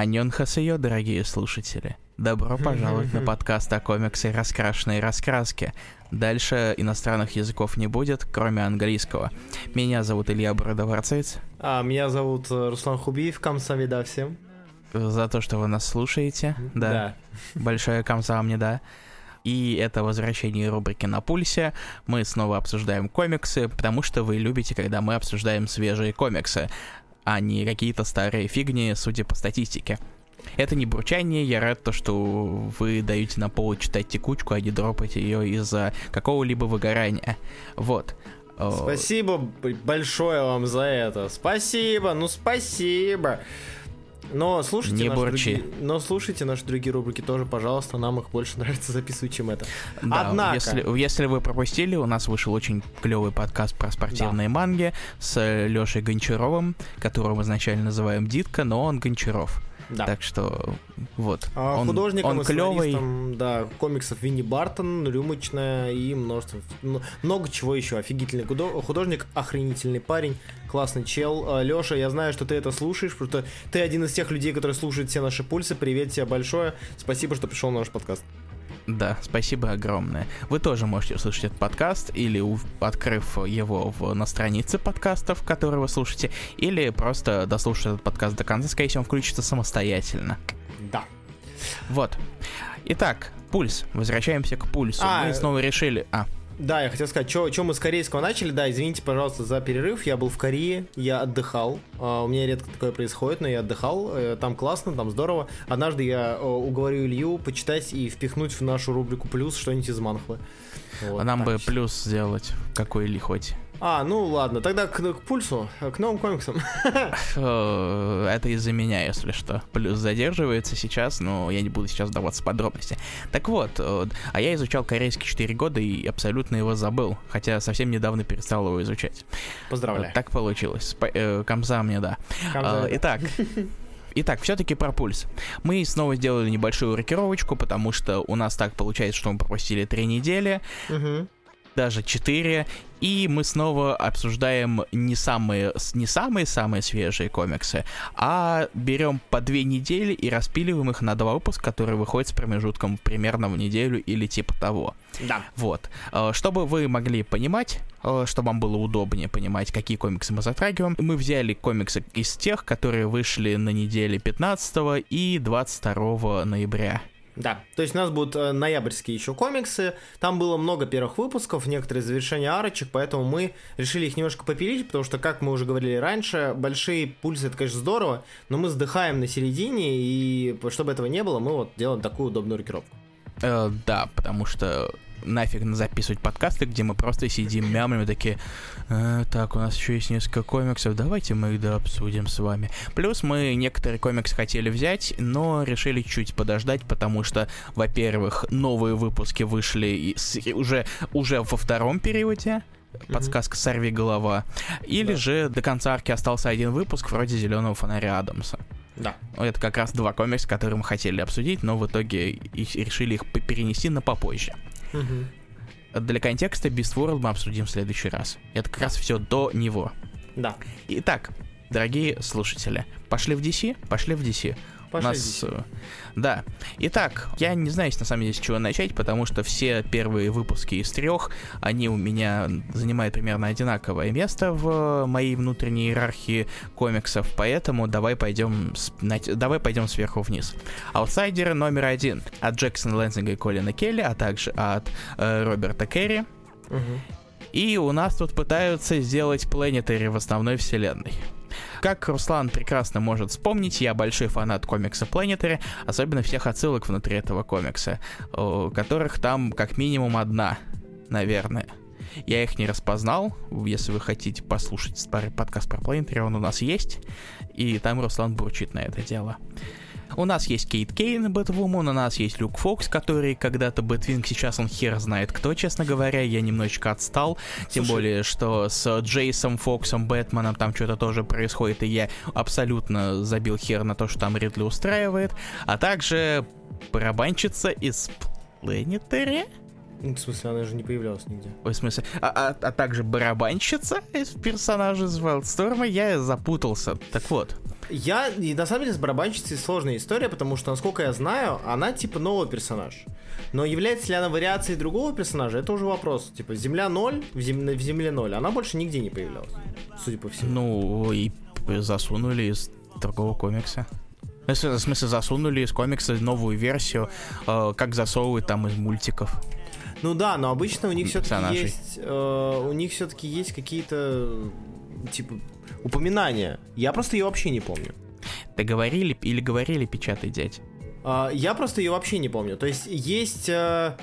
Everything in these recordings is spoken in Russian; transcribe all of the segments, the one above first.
Аньон Хасайо, дорогие слушатели. Добро пожаловать на подкаст о комиксе «Раскрашенные раскраски». Дальше иностранных языков не будет, кроме английского. Меня зовут Илья Бродоворцец. А, меня зовут э, Руслан Хубиев, камсамида всем. За то, что вы нас слушаете. Да. Да. Большое камса мне, да. И это возвращение рубрики «На пульсе». Мы снова обсуждаем комиксы, потому что вы любите, когда мы обсуждаем свежие комиксы, а не какие-то старые фигни, судя по статистике. Это не бурчание, я рад то, что вы даете на пол читать текучку, а не дропаете ее из-за какого-либо выгорания. Вот. О, Спасибо большое вам за это. Спасибо, ну спасибо. Но слушайте, Не наши бурчи. другие, но слушайте наши другие рубрики тоже, пожалуйста. Нам их больше нравится записывать, чем это. Да, Однако- Если, если вы пропустили, у нас вышел очень клевый подкаст про спортивные манги с Лешей Гончаровым, которого мы изначально называем Дитка, но он Гончаров. Да. Так что вот. А он, художником он и клевый. да, комиксов Винни Бартон, Рюмочная и множество, много чего еще. Офигительный худо- художник, охренительный парень, классный чел. Леша, я знаю, что ты это слушаешь, потому что ты один из тех людей, которые слушают все наши пульсы. Привет тебе большое. Спасибо, что пришел на наш подкаст. Да, спасибо огромное. Вы тоже можете услышать этот подкаст, или у- открыв его в, на странице подкастов, которые вы слушаете, или просто дослушать этот подкаст до конца, скорее всего, он включится самостоятельно. Да. Вот. Итак, пульс. Возвращаемся к пульсу. А, Мы снова решили... А, Да, я хотел сказать, что мы с корейского начали, да, извините, пожалуйста, за перерыв, я был в Корее, я отдыхал, А, у меня редко такое происходит, но я отдыхал, э, там классно, там здорово. Однажды я э, уговорю Илью почитать и впихнуть в нашу рубрику «Плюс» что-нибудь из манхвы. Вот, а нам бы так. плюс сделать, какой или хоть. А, ну ладно, тогда к, к пульсу, к новым комиксам. Э, Это из-за меня, если что. Плюс задерживается сейчас, но я не буду сейчас вдаваться в подробности. Так вот, э, а я изучал корейский 4 года и абсолютно его забыл, хотя совсем недавно перестал его изучать. Поздравляю. Так получилось. Э, Камза мне, да. А, Итак, Итак, все-таки про пульс. Мы снова сделали небольшую рокировочку, потому что у нас так получается, что мы пропустили три недели, Мгм. Даже 4, и мы снова обсуждаем не самые не самые самые свежие комиксы, а берем по две недели и распиливаем их на два выпуска, которые выходят с промежутком примерно в неделю или типа того. Да. Вот. Э, Чтобы вы могли понимать, э, чтобы вам было удобнее понимать, какие комиксы мы затрагиваем, мы взяли комиксы из тех, которые вышли на неделе 15 и 22 ноября. Да, то есть у нас будут э, ноябрьские еще комиксы. Там было много первых выпусков, некоторые завершения арочек, поэтому мы решили их немножко попилить, потому что, как мы уже говорили раньше, большие пульсы это, конечно, здорово, но мы сдыхаем на середине, и чтобы этого не было, мы вот делаем такую удобную рокировку. Э, да, потому что нафиг записывать подкасты, где мы просто сидим мямлем и такие, «Э, так, у нас еще есть несколько комиксов, давайте мы их да обсудим с вами. Плюс мы некоторые комиксы хотели взять, но решили чуть подождать, потому что, во-первых, новые выпуски вышли и с- и уже, уже во втором периоде, подсказка «Сорви голова», или Да. же до конца арки остался один выпуск вроде «Зеленого фонаря Адамса». Да. Это как раз два комикса, которые мы хотели обсудить, но в итоге их- решили их перенести на попозже. Мгм. Для контекста Beast World мы обсудим в следующий раз. Это как раз все до него. Да. Итак, дорогие слушатели, пошли в DC? Пошли в DC. Нас, э, да. Итак, я не знаю, на самом деле, с чего начать, потому что все первые выпуски из трех, они у меня занимают примерно одинаковое место в моей внутренней иерархии комиксов, поэтому давай пойдем, с- давай пойдем сверху вниз. Аутсайдеры номер один от Джексона Лэнсинга и Колина Келли, а также от э, Роберта Керри. Мгм. И у нас тут пытаются сделать Planetary в основной вселенной. Как Руслан прекрасно может вспомнить, я большой фанат комикса Planetary, особенно всех отсылок внутри этого комикса, которых там как минимум одна, наверное. Я их не распознал, если вы хотите послушать старый подкаст про Planetary, он у нас есть, и там Руслан бурчит на это дело. У нас есть Кейт Кейн, Бэтвумен, у нас есть Люк Фокс, который когда-то Бэтвинг, сейчас он хер знает кто, честно говоря, я немножечко отстал, тем Слушай. более, что с Джейсом Фоксом, Бэтменом там что-то тоже происходит, и я абсолютно забил хер на то, что там Ридли устраивает, а также барабанщица из Planetary, Ну, В смысле, она же не появлялась нигде. Ой, в смысле, а, а- а также барабанщица из персонажа из Wildstorm, я запутался. Так вот, Я, и на самом деле, с барабанщицей сложная история, потому что, насколько я знаю, она типа новый персонаж. Но является ли она вариацией другого персонажа, это уже вопрос. Типа, Земля 0, в, зем... в Земле 0, она больше нигде не появлялась, судя по всему. Ну, и засунули из другого комикса. Ну, в смысле, засунули из комикса новую версию, э, как засовывают там из мультиков. Ну да, но обычно у них все-таки есть, э, у них все-таки есть какие-то типа упоминания. Я просто ее вообще не помню. Да говорили или говорили печатать дядь? Uh, я просто ее вообще не помню. То есть есть uh,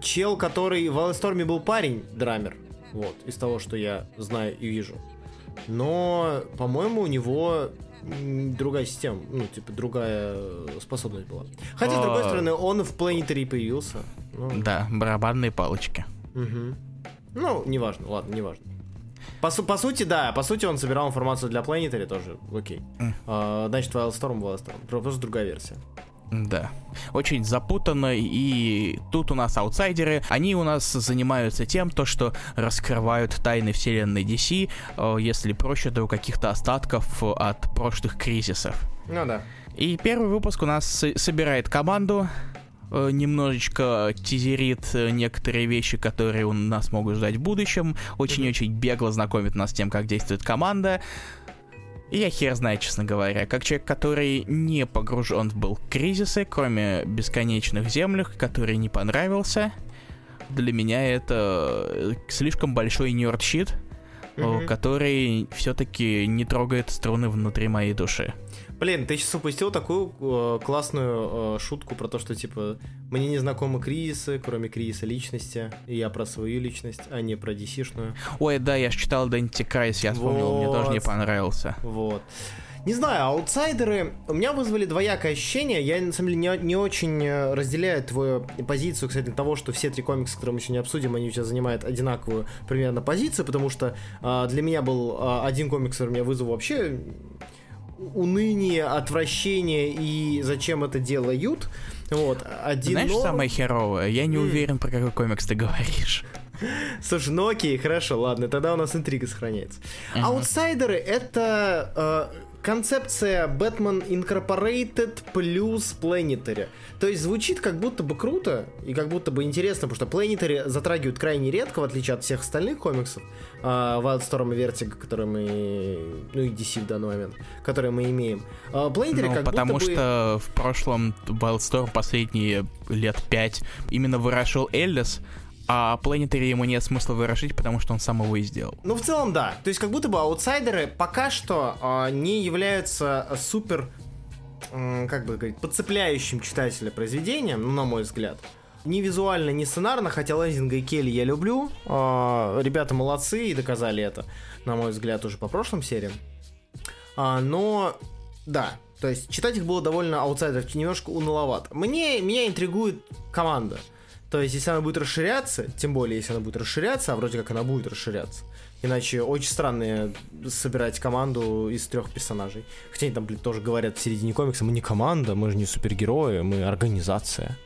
чел, который в Аллесторме был парень, драмер. Вот, из того, что я знаю и вижу. Но, по-моему, у него другая система, ну, типа, другая способность была. Хотя, с другой стороны, он в Planetary появился. Ну. Да, барабанные палочки. Угу. Ну, неважно, ладно, неважно. По, по сути, да, по сути он собирал информацию для Planetary тоже, окей. Mm. А, значит, Wildstorm, Wildstorm, просто другая версия. Да. Очень запутанно, и тут у нас аутсайдеры. Они у нас занимаются тем, то, что раскрывают тайны вселенной DC, э, если проще, до каких-то остатков от прошлых кризисов. Ну да. И первый выпуск у нас собирает команду, немножечко тизерит э, некоторые вещи, которые у нас могут ждать в будущем, очень-очень бегло знакомит нас с тем, как действует команда, и я хер знаю, честно говоря, как человек, который не погружен в был кризисы, кроме бесконечных землях, который не понравился, для меня это э, слишком большой нерд-щит, mm-hmm. который все-таки не трогает струны внутри моей души. Блин, ты сейчас упустил такую э, классную э, шутку про то, что типа мне не знакомы кризисы, кроме кризиса личности, и я про свою личность, а не про DC-шную. Ой, да, я же читал Дэнти Крайс, я вспомнил, вот. мне тоже не понравился. Вот. Не знаю, аутсайдеры у меня вызвали двоякое ощущение. Я, на самом деле, не, не очень э, разделяю твою позицию, кстати, того, что все три комикса, которые мы сегодня обсудим, они у тебя занимают одинаковую примерно позицию, потому что э, для меня был э, один комикс, который меня вызвал вообще уныние, отвращение и зачем это делают. Вот, один Знаешь, но... самое херовое? Я не mm. уверен, про какой комикс ты говоришь. Слушай, ну окей, хорошо, ладно, тогда у нас интрига сохраняется. Аутсайдеры это э, концепция Batman Incorporated плюс Planetary. То есть звучит как будто бы круто и как будто бы интересно, потому что Planetary затрагивают крайне редко, в отличие от всех остальных комиксов. Uh, Wildstorm и Vertigo, которые мы... Ну и DC в данный момент, которые мы имеем. Uh, Planetary ну, как потому будто что бы... в прошлом Wildstorm последние лет пять именно выражал Эллис, а Planetary ему нет смысла выражить, потому что он сам его и сделал. Ну, в целом, да. То есть, как будто бы аутсайдеры пока что э, не являются супер, э, как бы говорить, подцепляющим читателя произведением, ну, на мой взгляд. Ни визуально, ни сценарно, хотя Лэнзинга и Келли я люблю. Э, ребята молодцы и доказали это, на мой взгляд, уже по прошлым сериям. А, но, да, то есть читать их было довольно аутсайдеров немножко уныловато. Мне, меня интригует команда. То есть, если она будет расширяться, тем более, если она будет расширяться, а вроде как она будет расширяться, иначе очень странно собирать команду из трех персонажей. Хотя они там, блин, тоже говорят в середине комикса, мы не команда, мы же не супергерои, мы организация.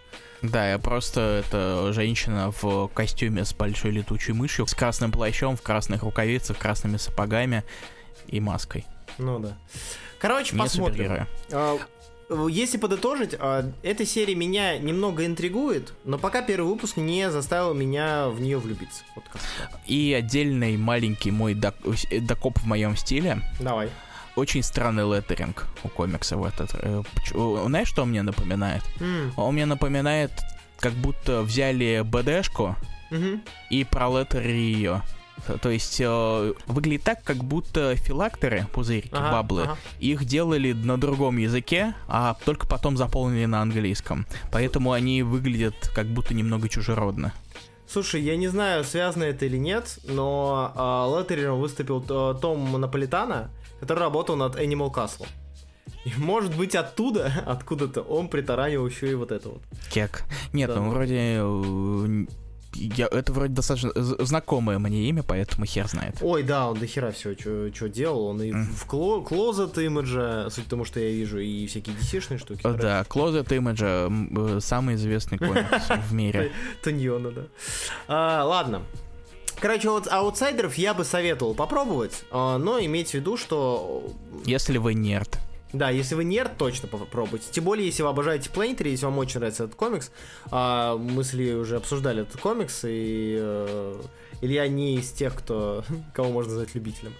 Да, я просто это женщина в костюме с большой летучей мышью, с красным плащом, в красных рукавицах, красными сапогами и маской. Ну да. Короче, не посмотрим. Если подытожить, а, эта серия меня немного интригует, но пока первый выпуск не заставил меня в нее влюбиться. Вот И отдельный маленький мой док докоп в моем стиле. Давай. Очень странный леттеринг у комикса в этот. Э, знаешь, что он мне напоминает? Mm. Он мне напоминает, как будто взяли БДшку mm-hmm. и пролеттерили ее. То есть э, выглядит так, как будто филакторы, пузырьки, ага, баблы, ага. их делали на другом языке, а только потом заполнили на английском. Поэтому они выглядят как будто немного чужеродно. Слушай, я не знаю, связано это или нет, но э, Леттерером выступил э, Том Наполитана, который работал над Animal Castle. И может быть оттуда, откуда-то, он притаранил еще и вот это вот. Кек. Нет, да. ну вроде э, я, это вроде достаточно знакомое мне имя, поэтому хер знает. Ой, да, он до хера все, что делал. Он и mm. в кло, Closet Image, суть тому, что я вижу, и всякие DC-шные штуки. О, да, Closet Image самый известный комикс в мире. Таньона, да. А, ладно. Короче, вот аутсайдеров я бы советовал попробовать, а, но иметь в виду, что... Если вы нерд. Да, если вы нерд, точно попробуйте. Тем более, если вы обожаете Planetary, если вам очень нравится этот комикс. А, мы с Ильей уже обсуждали этот комикс, и э, Илья не из тех, кто, кого можно назвать любителем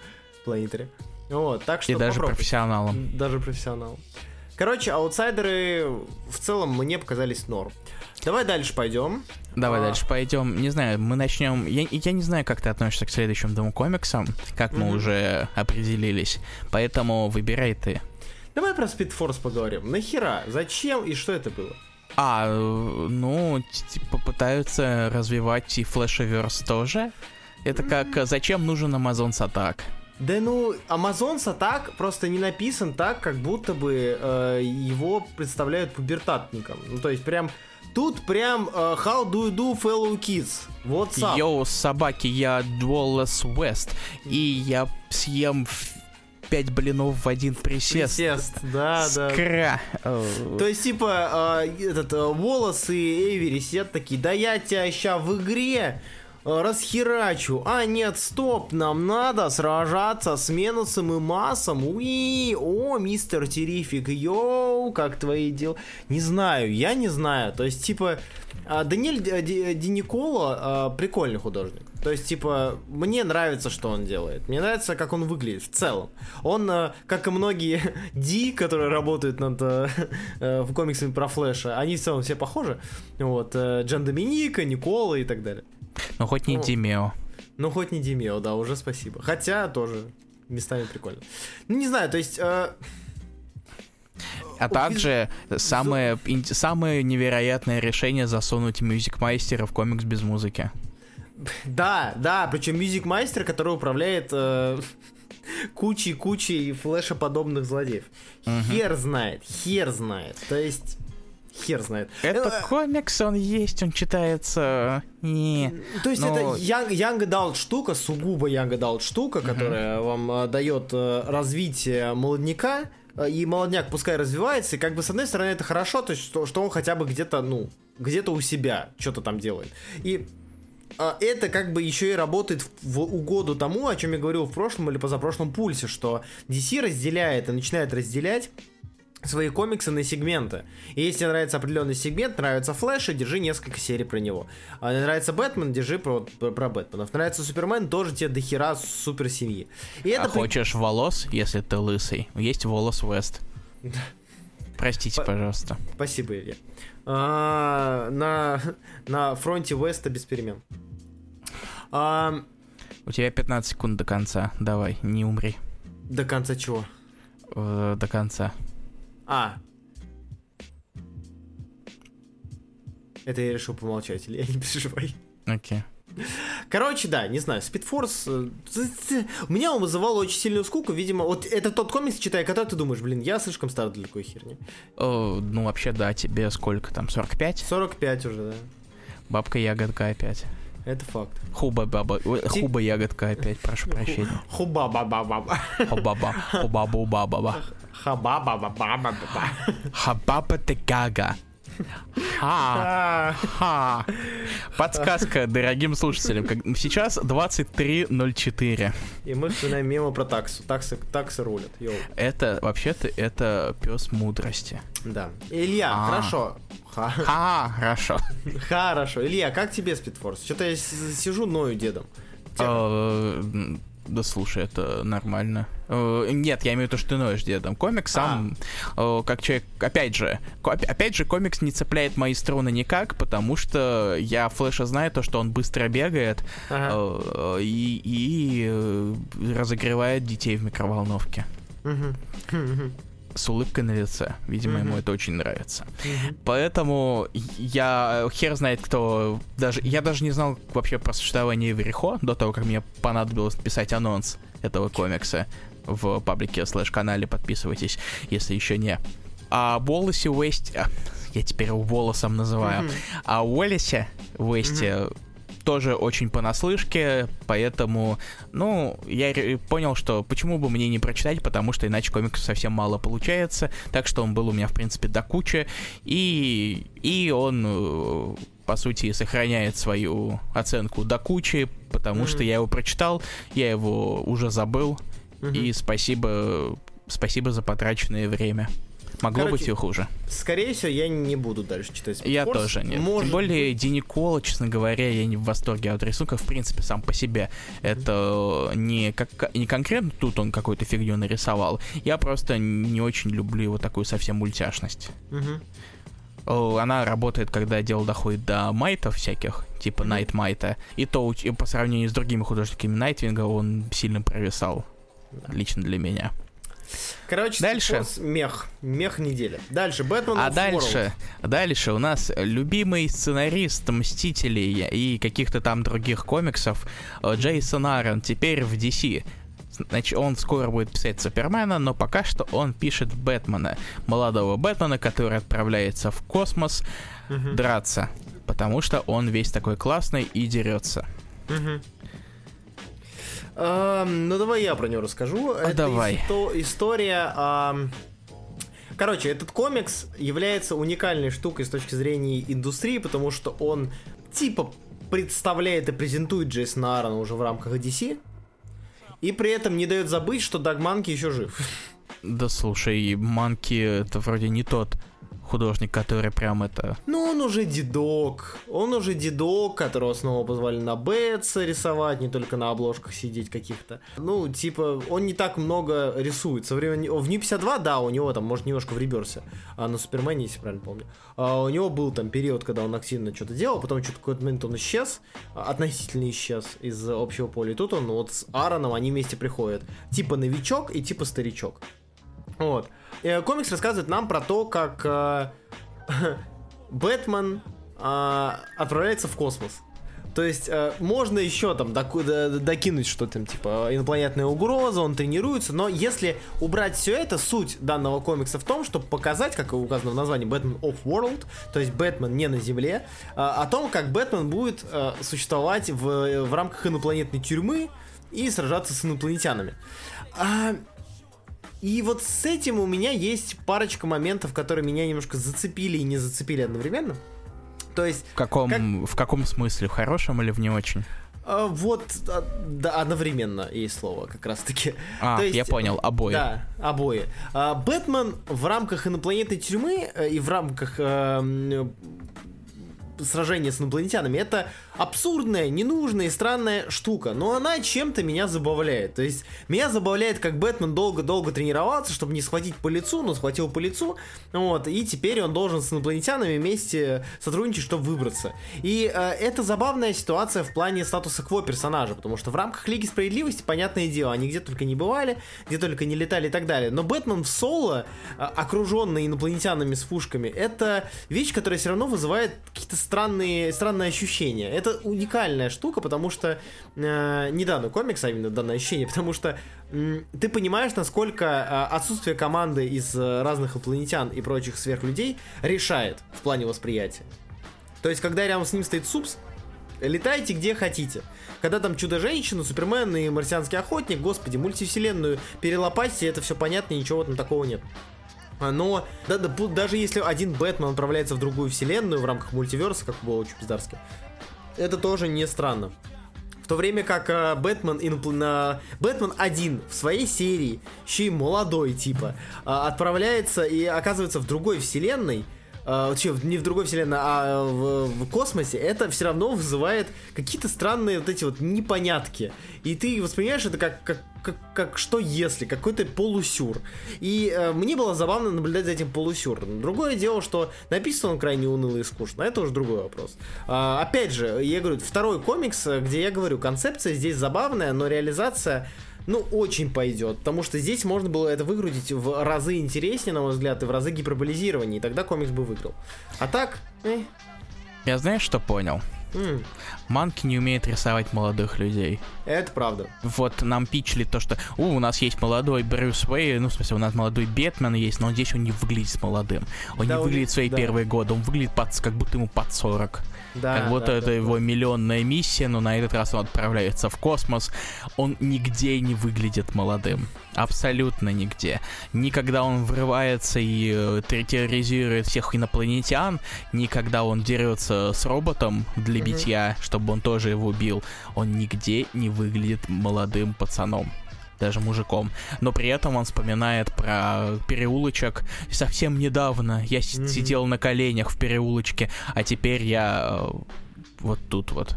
Planetary. Вот, так что И даже попробуйте. профессионалом. Даже профессионалом. Короче, аутсайдеры в целом мне показались норм. Давай дальше пойдем. Давай А. дальше пойдем. Не знаю, мы начнем. Я, я не знаю, как ты относишься к следующим двум комиксам, как мы Мгм. уже определились. Поэтому выбирай ты. Давай про Force поговорим. Нахера? Зачем и что это было? А, ну, типа пытаются развивать и флешеверс тоже. Это как зачем нужен Amazon Атак? Да ну, Amazon так просто не написан так, как будто бы э, его представляют пубертатником. Ну, то есть прям тут прям э, How do you do, fellow kids? Up? Йоу, собаки, я Дуоллес Уэст, и я съем пять блинов в один присест. Присест, да, да. Скра. То есть, типа, э, этот э, Волос и Эйвери сидят такие, да я тебя ща в игре расхерачу. А, нет, стоп, нам надо сражаться с Менусом и Массом. Уи, о, мистер Терифик, йоу, как твои дела? Не знаю, я не знаю. То есть, типа, а, Даниэль Ди- Ди- Ди Николо а, прикольный художник. То есть, типа, мне нравится, что он делает. Мне нравится, как он выглядит в целом. Он, э, как и многие Ди, которые работают над э, э, в комиксами про Флэша, они в целом все похожи. Вот, э, Джан Доминика, Никола и так далее. Ну, хоть не Ну. Димео. Ну, хоть не Димео, да, уже спасибо. Хотя тоже местами прикольно. Ну, не знаю, то есть... э, А также самое, самое невероятное решение засунуть Music Майстера в комикс без музыки. Да, да, причем Music Master, который управляет э, кучей-кучей флешеподобных злодеев. Хер знает, хер знает. То есть, хер знает. Это Э, комикс, он есть, он читается. Не. То есть Но- это young, young adult штука, сугубо young adult штука, которая вам э, дает э, развитие молодняка, э, и молодняк пускай развивается, и как бы с одной стороны это хорошо, то есть что, что он хотя бы где-то, ну, где-то у себя что-то там делает. И а, это как бы еще и работает в, в угоду тому, о чем я говорил в прошлом или позапрошлом пульсе, что DC разделяет и начинает разделять свои комиксы на сегменты. И если тебе нравится определенный сегмент, нравится Флэш, держи несколько серий про него. А нравится Бэтмен, держи про, про, про Бэтменов. Нравится Супермен, тоже тебе дохера супер семьи. И это а при- хочешь волос, если ты лысый? Есть волос Вест. Простите, По- пожалуйста. Спасибо, Илья. А, на, на фронте Веста без перемен. А, У тебя 15 секунд до конца. Давай, не умри. до конца чего? Э, до конца. А. Это я решил помолчать, Илья, не переживай. Окей. Короче, да, не знаю, Force... э, У меня он вызывал очень сильную скуку, видимо, вот это тот комикс, читая который ты думаешь, блин, я слишком стар для такой херни. О, ну, вообще, да, тебе сколько там, 45? 45 уже, да. Бабка ягодка опять. Это факт. Хуба баба, Ти- хуба ягодка опять, прошу прощения. хуба ба ба ба ба Хуба-ба, хуба-бу баба хаба ба ба ба ба ба Хабаба ты гага. Ха. Ха. Подсказка дорогим слушателям. Как- Сейчас 23.04. И мы вспоминаем мемо про таксу. Таксы, таксы рулят. Йоу. Это, вообще-то, это пес мудрости. Да. Илья, А. хорошо. Ха- Ха, хорошо. Хорошо. Илья, как тебе Speedforce? Что-то я сижу, ною дедом. Да слушай, это нормально. Э, Нет, я имею в виду, что ты ноешь дедом. Комикс сам, э, как человек, опять же, опять же, комикс не цепляет мои струны никак, потому что я Флэша знаю то, что он быстро бегает Ага. э, и, и разогревает детей в микроволновке. с улыбкой на лице. Видимо, ему Мгм. это очень нравится. Поэтому я хер знает кто даже я даже не знал вообще про существование Верихо до того, как мне понадобилось писать анонс этого комикса в паблике слэш канале. Подписывайтесь, если еще не. А Волосе Уэсте... Я теперь его волосом называю. Мгм. А Уоллесе Уэсте тоже очень понаслышке, поэтому, ну, я понял, что почему бы мне не прочитать, потому что иначе комиксов совсем мало получается, так что он был у меня, в принципе, до кучи, и, и он э, по сути, сохраняет свою оценку до кучи, потому mm-hmm. что я его прочитал, я его уже забыл, mm-hmm. и спасибо, спасибо за потраченное время. Могло Короче, быть и хуже. Скорее всего, я не буду дальше читать Я тоже нет. Может Тем более, быть... Дини честно говоря, я не в восторге от рисунка, в принципе, сам по себе. Это не, как, не конкретно тут он какую-то фигню нарисовал. Я просто не очень люблю его такую совсем мультяшность. Угу. Она работает, когда дело доходит до майтов всяких, типа Найт Майта. И то по сравнению с другими художниками Найтвинга он сильно провисал. Лично для меня. Короче, дальше мех, мех недели. Дальше Бэтмен. А дальше, World. дальше у нас любимый сценарист Мстителей и каких-то там других комиксов э, Джейсон Аарон теперь в DC. Значит, он скоро будет писать Супермена, но пока что он пишет Бэтмена, молодого Бэтмена, который отправляется в космос угу. драться, потому что он весь такой классный и дерется. Угу. Эм, ну давай я про него расскажу. А Это давай. Исто- история. Эм... Короче, этот комикс является уникальной штукой с точки зрения индустрии, потому что он типа представляет и презентует Джейсона Аарона уже в рамках DC, и при этом не дает забыть, что Даг Манки еще жив. Да слушай, Манки это вроде не тот художник, который прям это... Ну, он уже дедок. Он уже дедок, которого снова позвали на Бетса рисовать, не только на обложках сидеть каких-то. Ну, типа, он не так много рисует. Со времени... В Нью 52, да, у него там, может, немножко в реберсе. А на Супермене, если правильно помню. А у него был там период, когда он активно что-то делал, потом что-то какой-то момент он исчез, относительно исчез из общего поля. И тут он вот с Аароном, они вместе приходят. Типа новичок и типа старичок. Вот. Э, комикс рассказывает нам про то, как э, Бэтмен э, отправляется в космос. То есть э, можно еще там доку- докинуть что-то там, типа инопланетная угроза, он тренируется, но если убрать все это, суть данного комикса в том, чтобы показать, как указано в названии, Бэтмен of World, то есть Бэтмен не на Земле, э, о том, как Бэтмен будет э, существовать в, в рамках инопланетной тюрьмы и сражаться с инопланетянами. А, и вот с этим у меня есть парочка моментов, которые меня немножко зацепили и не зацепили одновременно. То есть... В каком, как... в каком смысле? В хорошем или в не очень? А, вот, а, да, одновременно есть слово, как раз таки. А, есть, я понял, обои. Да, обои. А, Бэтмен в рамках инопланетной тюрьмы э, и в рамках э, сражение с инопланетянами, это абсурдная, ненужная и странная штука, но она чем-то меня забавляет. То есть меня забавляет, как Бэтмен долго-долго тренировался, чтобы не схватить по лицу, но схватил по лицу, вот, и теперь он должен с инопланетянами вместе сотрудничать, чтобы выбраться. И э, это забавная ситуация в плане статуса кво персонажа, потому что в рамках Лиги Справедливости, понятное дело, они где только не бывали, где только не летали и так далее, но Бэтмен в соло, э, окруженный инопланетянами с пушками, это вещь, которая все равно вызывает какие-то странные, странные ощущения. Это уникальная штука, потому что э, не данный комикс, а именно данное ощущение, потому что э, ты понимаешь, насколько э, отсутствие команды из э, разных инопланетян и прочих сверхлюдей решает в плане восприятия. То есть, когда рядом с ним стоит Супс, летайте где хотите. Когда там Чудо-женщина, Супермен и Марсианский охотник, господи, мультивселенную перелопатите, это все понятно, ничего там такого нет. Но да, да, даже если один Бэтмен отправляется в другую вселенную в рамках мультиверса, как было очень пиздарски, это тоже не странно. В то время как э, Бэтмен, на... Бэтмен один в своей серии, еще и молодой типа, э, отправляется и оказывается в другой вселенной, э, не в другой вселенной, а в, в космосе, это все равно вызывает какие-то странные вот эти вот непонятки. И ты воспринимаешь это как, как, как, как что если, какой-то полусюр. И э, мне было забавно наблюдать за этим полусюром. Другое дело, что написан он крайне уныло и скучно, это уже другой вопрос. А, опять же, я говорю, второй комикс, где я говорю, концепция здесь забавная, но реализация ну, очень пойдет, потому что здесь можно было это выгрузить в разы интереснее, на мой взгляд, и в разы гиперболизирования, и тогда комикс бы выиграл. А так, э. Я знаешь, что понял? М, Манки не умеет рисовать молодых людей. Это правда. Вот нам пичли то, что у, у нас есть молодой Брюс Уэйн, ну, в смысле, у нас молодой Бэтмен есть, но здесь он не выглядит молодым. Он Да, не он- выглядит в свои да. первые годы, он выглядит под, как будто ему под 40. Да, как будто да, это да, его да. миллионная миссия, но на этот раз он отправляется в космос. Он нигде не выглядит молодым. Абсолютно нигде. Ни когда он врывается и э, те- терроризирует всех инопланетян, ни когда он дерется с роботом для битья, чтобы он тоже его убил, он нигде не выглядит молодым пацаном даже мужиком. Но при этом он вспоминает про переулочек. Совсем недавно я Мгм. сидел на коленях в переулочке, а теперь я э, вот тут вот.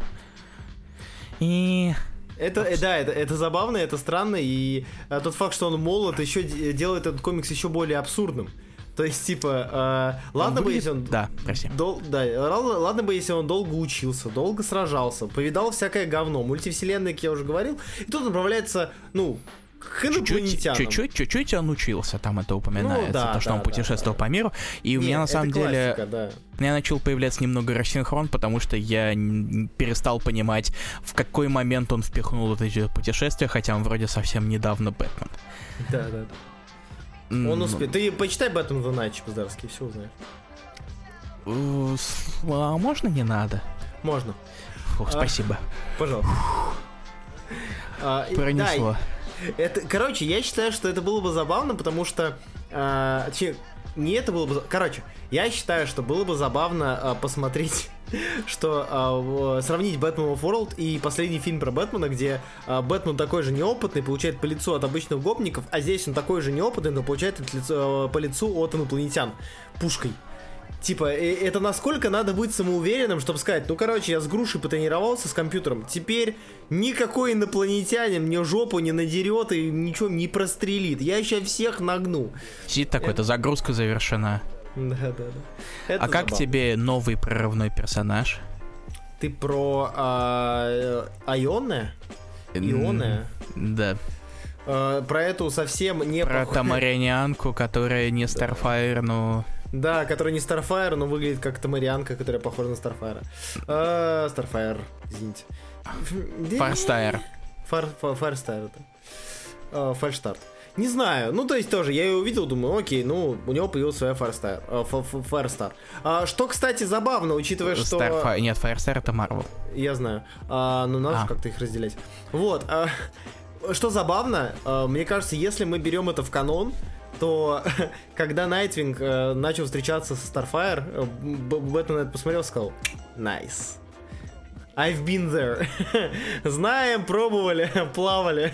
И Это, да, это, это забавно, это странно, и э, тот факт, что он молод, еще делает этот комикс еще более абсурдным. То есть, типа, э, ладно он бы, выглядит- если он... Да, прости. Дол- да, ладно, бы, если он долго учился, долго сражался, повидал всякое говно, мультивселенные, как я уже говорил, и тут направляется, ну, к инопланетянам. чуть-чуть, чуть-чуть он учился, там это упоминается, Ну да, то, что да, он путешествовал да, по миру. И у Не, меня на это самом деле классика, да. у меня начал появляться немного рассинхрон, потому что я перестал понимать, в какой момент он впихнул вот эти путешествия, хотя он вроде совсем недавно Бэтмен. Да, да, да. Он успеет. Ты почитай Бэтмен The Night, Чепоздарский, все узнаешь. э, А можно не надо? Можно. Фух, А. спасибо. Пожалуйста. А, Пронесло. да, Это, короче, я считаю, что это было бы забавно, потому что, а, точнее, не это было бы, короче, я считаю, что было бы забавно а, посмотреть, что а, сравнить Бэтмен of World и последний фильм про Бэтмена, где а, Бэтмен такой же неопытный, получает по лицу от обычных гопников, а здесь он такой же неопытный, но получает от лица- по лицу от инопланетян пушкой. Типа, э, это насколько надо быть самоуверенным, чтобы сказать, ну, короче, я с грушей потренировался с компьютером, теперь никакой инопланетянин мне жопу не надерет и ничего не прострелит. Я еще всех нагну. Сидит такой-то, загрузка завершена. Да, да, да. Это а как забавно. тебе новый прорывной персонаж? Ты про а, э, Айоне? Ионе? Да. Э, про эту совсем не Про пох- Тамарианку, которая не Старфайр, но... Да, который не Старфайр, но выглядит как Тамарианка, которая похожа на Старфайра. Э, Старфайр, извините. Фарстайр. Фар, фа- Фарстайр это. Э, Фальштарт. Не знаю, ну то есть тоже, я ее увидел, думаю, окей, ну у него появилась своя э, Ф- Фарстар. А, что, кстати, забавно, учитывая, что... Старфайр. Нет, Фаерстайр это Марвел. Я знаю. А, но надо А. же как-то их разделять. Вот. а, что забавно, а, мне кажется, если мы берем это в канон, то когда Найтвинг э, начал встречаться с Starfire, э, Бэтмен это посмотрел и сказал «Nice». I've been there. Знаем, пробовали, плавали.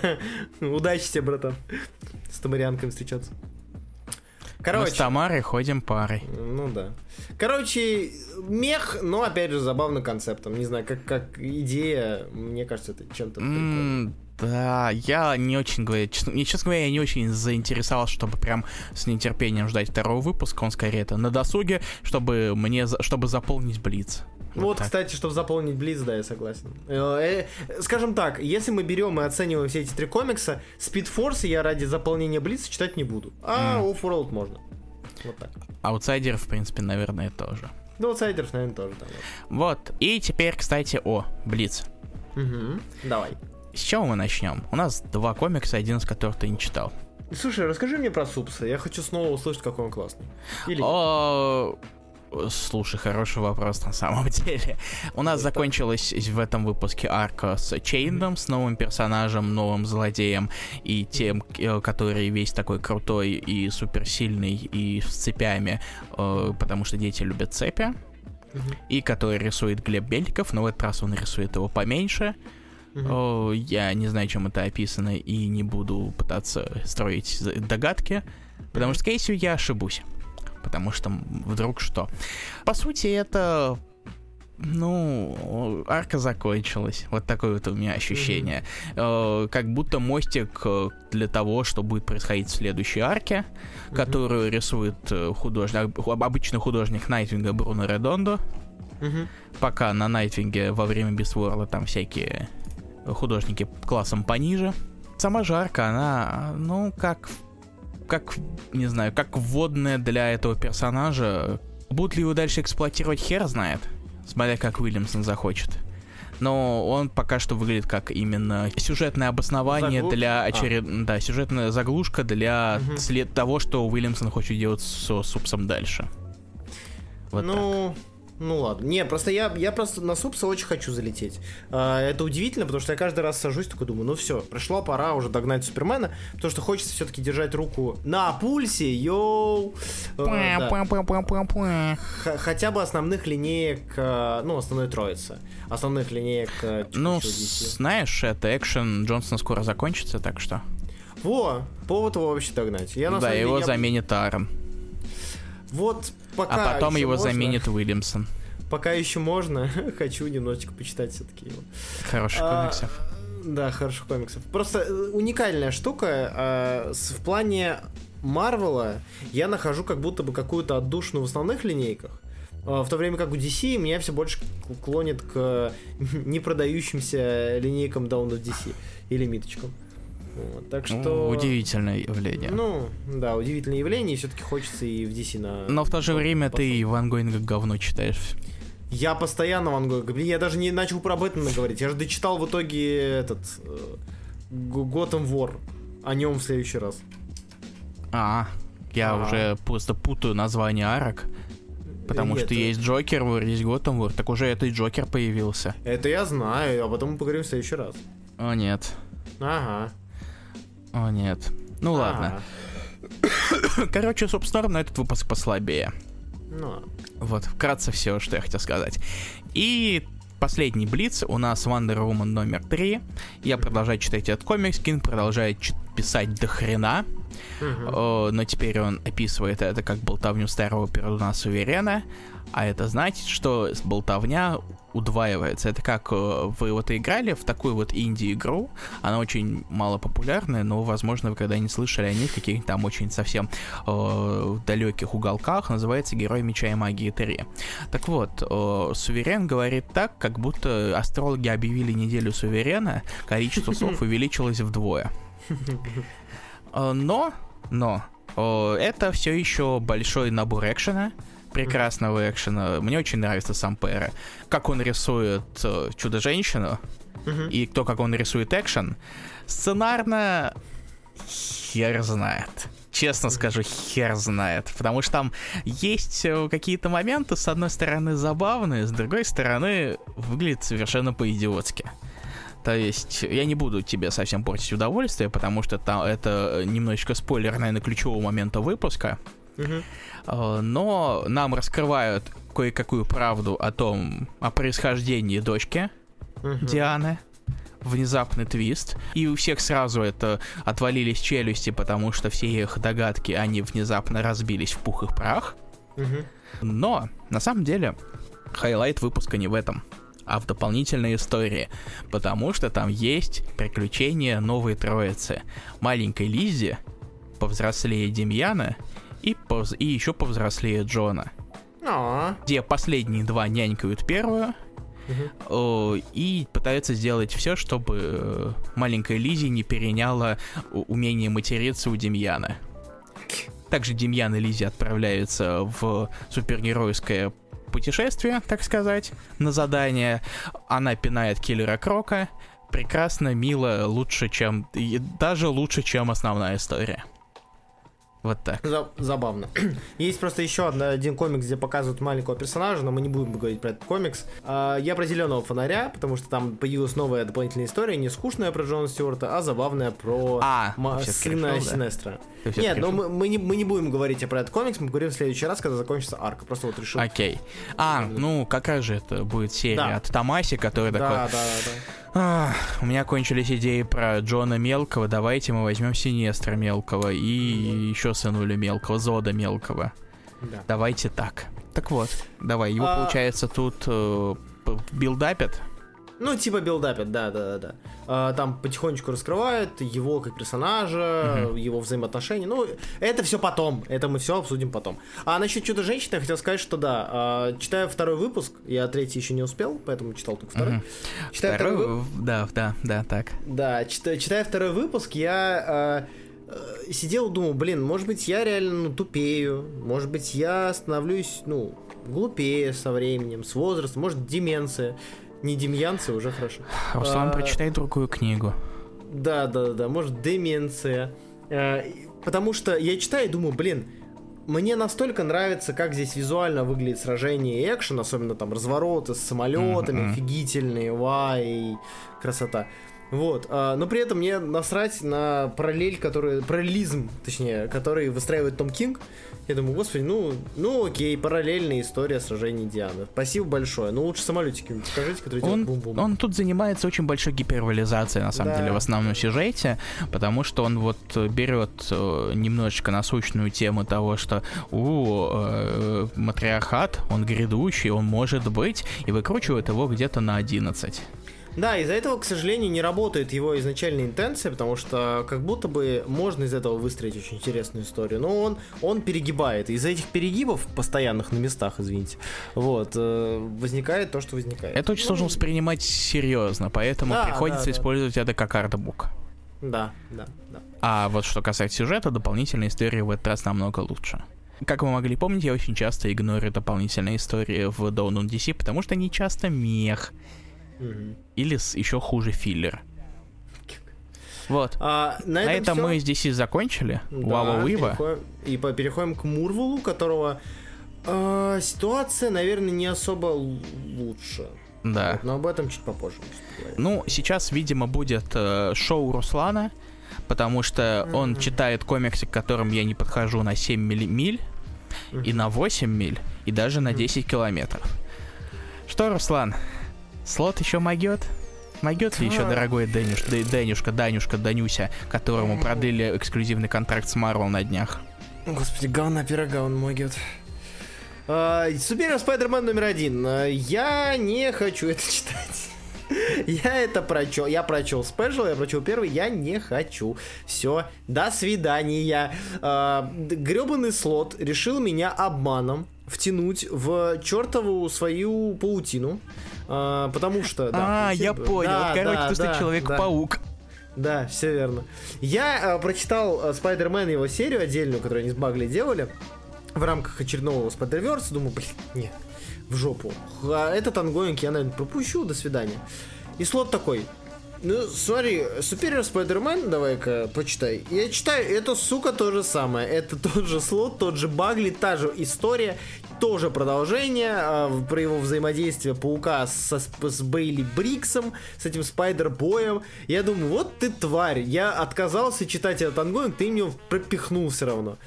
Удачи тебе, братан. С Тамарианками встречаться. Мы с Короче, Тамарой ходим парой. ну да. Короче, мех, но опять же забавным концептом. Не знаю, как, как идея, мне кажется, это чем-то прикольно. М, Да, я не очень говорю, честно, мне, честно говоря, я не очень заинтересовался, чтобы прям с нетерпением ждать второго выпуска, он скорее это на досуге, чтобы мне, чтобы заполнить Блиц. Вот, так. кстати, чтобы заполнить Блиц, да, я согласен. Э, э, Скажем так, если мы берем и оцениваем все эти три комикса, Speed Force я ради заполнения Блица читать не буду. А М. Offworld можно. Вот так. Аутсайдер, в принципе, наверное, тоже. Ну, Outsiders, наверное, тоже там. Вот, и теперь, кстати, о, Блиц. Угу. Давай. С чего мы начнем? У нас два комикса, один из которых ты не читал. Слушай, расскажи мне про Супса. Я хочу снова услышать, какой он классный. Или... О, Слушай, хороший вопрос на самом деле. У нас закончилась в этом выпуске арка с Чейндом, с новым персонажем, новым злодеем и тем, э, который весь такой крутой и суперсильный и с цепями, э, потому что дети любят цепи. И который рисует Глеб Бельков, но в этот раз он рисует его поменьше. Я не знаю, чем это описано, и не буду пытаться строить догадки, потому что, скорее всего, я ошибусь. Потому что вдруг что. По сути, это... Ну, арка закончилась. Вот такое вот у меня ощущение. Э, как будто мостик э, для того, что будет происходить в следующей арке, Мгм. которую рисует э, художник, об- обычный художник Найтвинга Бруно Редондо Мгм. пока на Найтвинге во время Бисворла там всякие художники классом пониже. Сама жарка, она, ну, как, как, не знаю, как вводная для этого персонажа. Будут ли его дальше эксплуатировать, хер знает. смотря как Уильямсон захочет. Но он пока что выглядит как именно сюжетное обоснование Заглуш- для а. очеред... да, сюжетная заглушка для Мгм. след того, что Уильямсон хочет делать со Супсом дальше. Вот так. Ну, ладно. Не, просто я, я просто на супса очень хочу залететь. А, это удивительно, потому что я каждый раз сажусь такой думаю, ну все, пришло, пора уже догнать Супермена, потому что хочется все-таки держать руку на пульсе, йоу. Э, да. Хотя бы основных линеек, э, ну, основной троицы. Основных линеек э, Ну, знаешь, это экшен Джонсона скоро закончится, так что. Во, повод его вообще догнать. Я, на да, самом деле, его я- заменит Аарон. Вот пока А потом его можно, заменит Уильямсон. Пока еще можно, хочу немножечко почитать все-таки его. Хороших А, комиксов. Да, хороших комиксов. Просто э, уникальная штука. э, с- в плане Марвела я нахожу как будто бы какую-то отдушину в основных линейках. э, В то время как у DC меня все больше клонит к не продающимся линейкам Down of DC и лимиточкам. Вот, так Ну, что... Удивительное явление. Ну, да, удивительное явление, и все-таки хочется и в DC на... Но в то же время ты посмотреть. и Ван Гойнга говно читаешь. Я постоянно Ван Гога. Блин, я даже не начал про Бэтмена говорить. Я же дочитал в итоге этот... Готэм Вор. О нем в следующий раз. А, я А. уже просто путаю название арок. Потому Нет, что это- есть Джокер, Вор, есть Готэм Вор. Так уже этот Джокер появился. Это я знаю, а потом мы поговорим в следующий раз. О нет. Ага. О нет. Ну ладно. Ага. Короче, собственно, на этот выпуск послабее. Ну, Вот, вкратце все, что я хотел сказать. И последний блиц у нас Wonder Woman номер 3. Я продолжаю читать этот комикс, Кинг продолжает писать до хрена. Но теперь он описывает это как болтовню старого пердуна суверена, а это значит, что болтовня удваивается. Это как э, вы вот играли в такую вот инди-игру, она очень мало популярная, но, возможно, вы когда-нибудь слышали о ней в каких-то там очень совсем э, далеких уголках, называется «Герой меча и магии 3». Так вот, э, Суверен говорит так, как будто астрологи объявили неделю Суверена, количество слов увеличилось вдвое. Э, Но, но, э, это все еще большой набор экшена, прекрасного экшена. Мне очень нравится сам Пэра. Как он рисует э, Чудо-женщину, и то, как он рисует экшен, сценарно хер знает. Честно скажу, хер знает. Потому что там есть какие-то моменты, с одной стороны, забавные, с другой стороны, выглядит совершенно по-идиотски. То есть, я не буду тебе совсем портить удовольствие, потому что там это немножечко спойлер, наверное, ключевого момента выпуска. Э, но нам раскрывают кое-какую правду о том, о происхождении дочки. Дианы. Внезапный твист. И у всех сразу это отвалились челюсти, потому что все их догадки, они внезапно разбились в пух и прах. Но, на самом деле, highlight выпуска не в этом, а в дополнительной истории. Потому что там есть приключения новой троицы. Маленькой Лизи, повзрослее Демьяна и, повз- и еще повзрослее Джона. А, Где последние два нянькают первую, и пытаются сделать все, чтобы э, маленькая Лизи не переняла умение материться у Демьяна. Также Демьян и Лизи отправляются в супергеройское путешествие, так сказать, на задание. Она пинает киллера Крока. Прекрасно, мило, лучше, чем... Даже лучше, чем основная история. Вот так. За- забавно. Есть просто еще одна- один комикс, где показывают маленького персонажа, но мы не будем говорить про этот комикс. А, Я про зеленого фонаря, потому что там появилась новая дополнительная история, не скучная про Джона Стюарта, а забавная про А, ма- да? Синестра. Ты всё-таки Нет, но решил? мы, мы не, мы не будем говорить про этот комикс, мы поговорим в следующий раз, когда закончится арка. Просто вот решил. Окей. А, ну какая же это будет серия Да. от Томаси, который Да, такой... да, да, да. «Ах, у меня кончились идеи про Джона Мелкого, давайте мы возьмем Синестра Мелкого и еще сынуля Мелкого, Зода Мелкого. да. Давайте так. Так вот, давай, его, А- получается, тут э, билдапят. Ну, типа билдапят, да, да, да, да. А, Там потихонечку раскрывают его как персонажа, его взаимоотношения. Ну, это все потом. Это мы все обсудим потом. А насчет чудо-женщины я хотел сказать, что да, а, читаю второй выпуск, я третий еще не успел, поэтому читал только второй. Мгм. Читаю второй, Второй, вы- в- да, да, да, так. Да, читая, читая второй выпуск, я э, сидел, думал, блин, может быть, я реально ну, тупею, может быть, я становлюсь, ну, глупее со временем, с возрастом, может, деменция. Не демьянция, уже хорошо. Руслан, а, прочитай другую книгу. Да, да, да, может, деменция. А, потому что я читаю и думаю, блин, мне настолько нравится, как здесь визуально выглядит сражение и экшен, особенно там развороты с самолетами, mm-hmm. офигительные, вай, красота. Вот, а, но при этом мне насрать на параллель, который, параллелизм, точнее, который выстраивает Том Кинг. Я думаю, господи, ну, ну окей, параллельная история сражений Дианы. Спасибо большое. Ну лучше самолетики покажите, которые он, бум-бум. Он тут занимается очень большой гиперволизацией, на самом да. деле, в основном сюжете, потому что он вот берет э, немножечко насущную тему того, что у э, матриархат, он грядущий, он может быть, и выкручивает его где-то на 11. Да, из-за этого, к сожалению, не работает его изначальная интенция, потому что как будто бы можно из этого выстроить очень интересную историю, но он, он перегибает. Из-за этих перегибов, постоянных на местах, извините, вот, э, возникает то, что возникает. Это очень ну, сложно воспринимать серьезно, поэтому да, приходится да, использовать да. это как артбук. Да, да, да. А вот что касается сюжета, дополнительная история в этот раз намного лучше. Как вы могли помнить, я очень часто игнорю дополнительные истории в Dawn on DC, потому что они часто мех. Или с, еще хуже филлер. Вот. А, на этом, на этом мы здесь и закончили. Да, Уива. И переходим к Мурвулу, которого э, ситуация, наверное, не особо лучше. Да. Вот, но об этом чуть попозже. Ну, сейчас, видимо, будет э, шоу Руслана, потому что mm-hmm. он читает комиксы, к которым я не подхожу на 7 миль, миль mm-hmm. и на 8 миль, и даже на 10 километров. Что, Руслан, Слот еще могет? Могет ли еще дорогой Дэнюш, Дэнюшка, Данюшка, Данюся, которому продлили эксклюзивный контракт с Марвел на днях? Господи, говна пирога он могет. Супер Спайдермен номер один. А, я не хочу это читать. Я это прочел. Я прочел спешл, я прочел первый, я не хочу. Все, до свидания. А, гребаный слот решил меня обманом втянуть в чертову свою паутину. А, потому что... Да, а, я понял. Да, Короче, да, ты да, Человек-паук. Да. да, все верно. Я а, прочитал а, Spider-Man его серию отдельную, которую они с Багли делали в рамках очередного Spider-Verse. Думаю, блин, нет, в жопу. А этот ongoing я, наверное, пропущу. До свидания. И Слотт такой, ну, смотри, Superior Spider-Man, давай-ка почитай. Я читаю, это, сука, то же самое. Это тот же Слотт, тот же Багли, та же история, тоже продолжение э, про его взаимодействие паука со, с Бейли Бриггсом, с этим Спайдер-боем. Я думаю, вот ты тварь, я отказался читать этот ongoing, ты мне пропихнул все равно.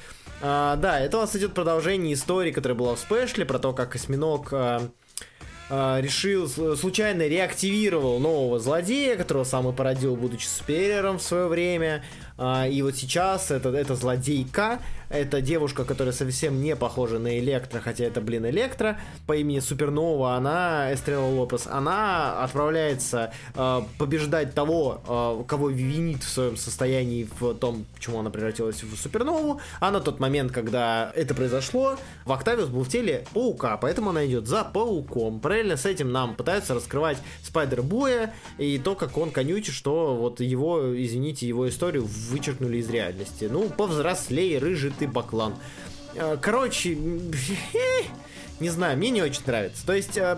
А, да, это у нас идет продолжение истории, которая была в special е, про то, как осьминог... А, решил, случайно реактивировал нового злодея, которого сам и породил, будучи superior ом в свое время. А, и вот сейчас это, это злодейка, это девушка, которая совсем не похожа на Электро, хотя это, блин, Электро, по имени Супернова, она, Эстрела Лопес, она отправляется э, побеждать того, э, кого винит в своем состоянии в том, почему она превратилась в Супернову, а на тот момент, когда это произошло, в Октавиус был в теле Паука, поэтому она идет за Пауком. Параллельно с этим нам пытаются раскрывать Спайдер-Боя и то, как он конючит, что вот его, извините, его историю вычеркнули из реальности. Ну, повзрослей, рыжий ты баклан. Э, короче, не знаю, мне не очень нравится. То есть, э,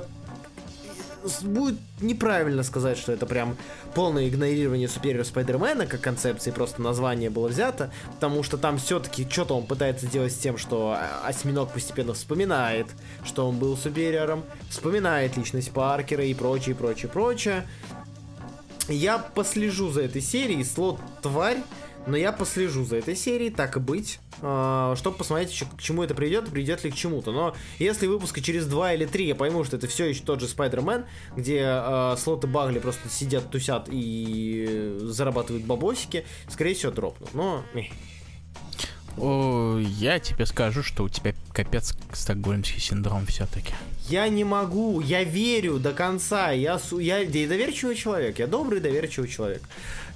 будет неправильно сказать, что это прям полное игнорирование Superior Спайдермена как концепции, просто название было взято, потому что там все-таки что-то он пытается сделать с тем, что осьминог постепенно вспоминает, что он был супериором, вспоминает личность Паркера и прочее, прочее, прочее. Я послежу за этой серией, слот тварь, но я послежу за этой серией, так и быть, а, чтобы посмотреть, к чему это придет, придет ли к чему-то. Но если выпуска через два или три я пойму, что это все еще тот же Спайдермен, где э, слоты Багли просто сидят, тусят и зарабатывают бабосики, скорее всего, дропну. Но... О, я тебе скажу, что у тебя капец стокгольмский синдром все-таки. Я не могу, я верю до конца, я, я, я доверчивый человек, я добрый доверчивый человек.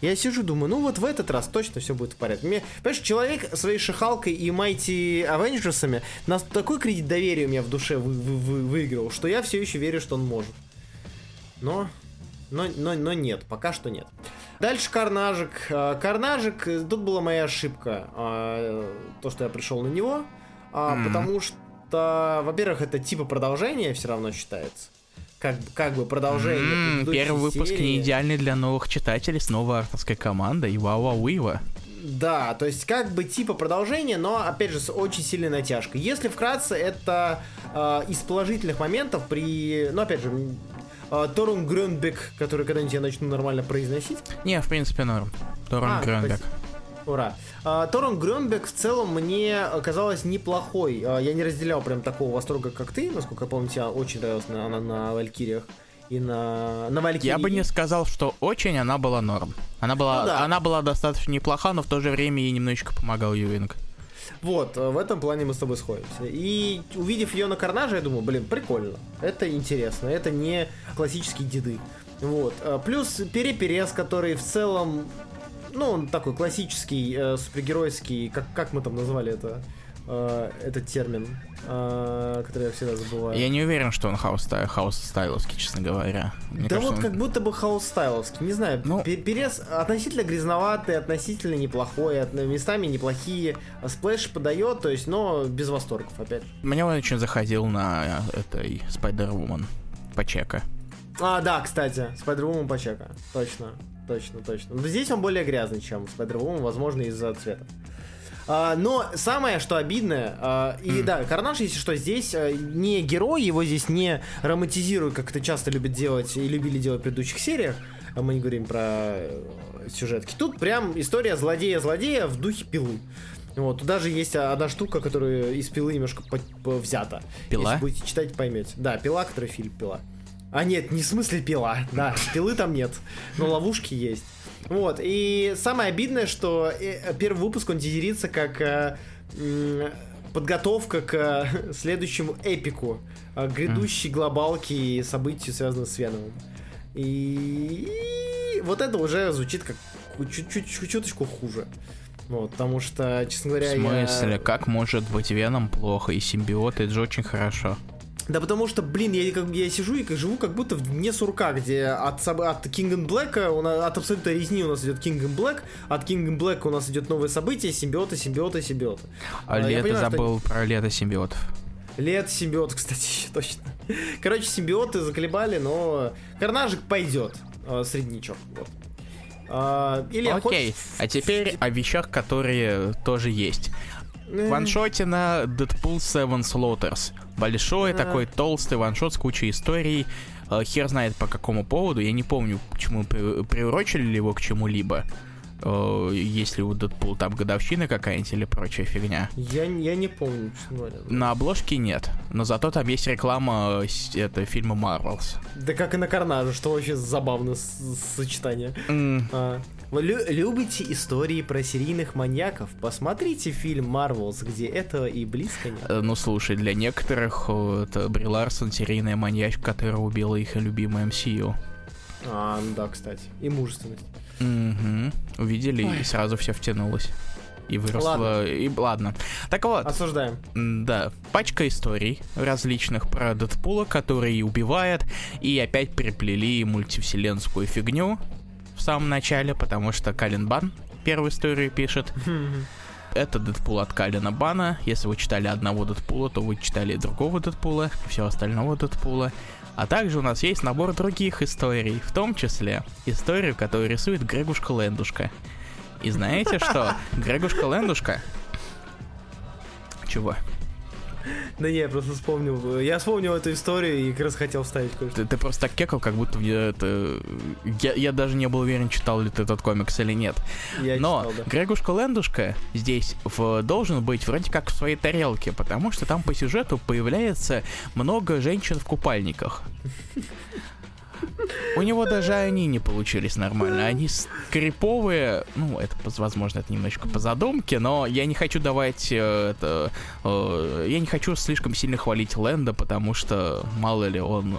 Я сижу, думаю, ну вот в этот раз точно все будет в порядке. Мне, понимаешь, человек своей шахалкой и Майти Авенджерсами нас такой кредит доверия у меня в душе вы, вы, вы, выиграл, что я все еще верю, что он может. Но, но, но, но нет, пока что нет. Дальше Карнажик. А, Карнажик, э, тут была моя ошибка. А, то, что я пришел на него. Mm. Потому что, во-первых, это типа продолжение все равно считается. Как, как бы продолжение. Mm, первый выпуск серии. не идеальный для новых читателей с новой авторской командой. Вау-вау-вива. Да, то есть как бы типа продолжение, но опять же с очень сильной натяжкой. Если вкратце, это э, из положительных моментов при, ну опять же, э, Торун Грюнбек, который когда-нибудь я начну нормально произносить. Не, в принципе норм. Торун а, Грюнбек. Ура. А, Торон Грюнбек в целом мне казалось неплохой. А, я не разделял прям такого восторга, как ты, насколько я помню, тебе очень нравилась она на, на Валькириях и на, на Валькирии. Я бы не сказал, что очень она была норм. Она была, ну, да. она была достаточно неплоха, но в то же время ей немножечко помогал Ювинг. Вот, э, в этом плане мы с тобой сходимся. И увидев ее на карнаже, я думаю, блин, прикольно. Это интересно, это не классические деды. Вот. Э, плюс Переперес, который в целом, ну, он такой классический, э, супергеройский, как, как мы там назвали это? э, этот термин, э, который я всегда забываю. Я не уверен, что он house, house style овский, честно говоря. Мне да кажется, вот он... как будто бы house style овский, не знаю. Ну... Перес относительно грязноватый, относительно неплохой, от, местами неплохие. Splash подает, то есть, но без восторгов опять. Мне он очень заходил на этой Spider-Woman Пачеко. А, да, кстати, Spider-Woman Пачеко. Точно, точно, точно. Но здесь он более грязный, чем Spider-Woman, возможно, из-за цвета. А, но самое, что обидное, а, и mm. да, Карнаж, если что, здесь а, не герой, его здесь не романтизируют, как это часто любят делать и любили делать в предыдущих сериях. А мы не говорим про э, сюжетки. Тут прям история злодея-злодея в духе пилы. Вот, тут даже есть одна штука, которая из пилы немножко по по взята. Пила? Если будете читать, поймете. Да, пила, который фильм пила. А нет, не в смысле пила. Да, пилы там нет. Но ловушки есть. Вот, и самое обидное, что э, первый выпуск, он тизерится как э, подготовка к э, следующему эпику, грядущей глобалки и событию, связанным с Веномом. И... вот это уже звучит как чуть-чуть чуточку хуже. Вот, потому что, честно говоря, В смысле? Я... Как может быть Веном плохо и симбиоты это же очень хорошо? Да потому что, блин, я, как, я сижу и как, живу как будто в дне сурка, где от, от King and Black, от абсолютно резни у нас идет King and Black, от King and Black у нас идет новое событие, симбиоты, симбиоты, симбиоты. А, а лето понимаю, забыл что... про лето симбиотов. Лет симбиот, кстати, точно. Короче, симбиоты заколебали, но карнажик пойдет. Э, средничок. Вот. А, или Окей, хочешь... а теперь о вещах, которые тоже есть. Ваншоте на Deadpool 7 Slaughters. Большой такой толстый ваншот с кучей историй. Э, хер знает по какому поводу. Я не помню, почему приурочили ли его к чему-либо. Э, если у Дэдпул там годовщина какая-нибудь или прочая фигня. Я, я не помню, говоря. На обложке нет, но зато там есть реклама это, фильма Marvels. Да как и на Карнаже, что вообще забавно сочетание. Mm. А. Вы лю- любите истории про серийных маньяков? Посмотрите фильм Marvels, где этого и близко нет. Э, ну слушай, для некоторых это Бри Ларсон серийная маньячка, которая убила их любимый MCU. А, ну да, кстати. И мужественность. Угу. Увидели Ой. и сразу все втянулось. И выросло. Ладно. И ладно. Так вот. Осуждаем. Да. Пачка историй различных про Дэдпула, который убивает. И опять приплели мультивселенскую фигню в самом начале, потому что Калин Бан первую историю пишет. Это Дэдпул от Калина Бана. Если вы читали одного Дэдпула, то вы читали другого Дэдпула, все остального Дэдпула. А также у нас есть набор других историй, в том числе историю, которую рисует Грегушка Лендушка. И знаете что? Грегушка Лендушка... Чего? Да не, я просто вспомнил. Я вспомнил эту историю и как раз хотел вставить кое-что. Ты, ты просто так кекал, как будто я это... Я, я даже не был уверен, читал ли ты этот комикс или нет. Я Но читал, да. Грегушка Лендушка здесь в, должен быть вроде как в своей тарелке, потому что там по сюжету появляется много женщин в купальниках. У него даже они не получились нормально. Они скриповые. Ну, это, возможно, это немножечко по задумке, но я не хочу давать э, это... Э, я не хочу слишком сильно хвалить Лэнда, потому что, мало ли, он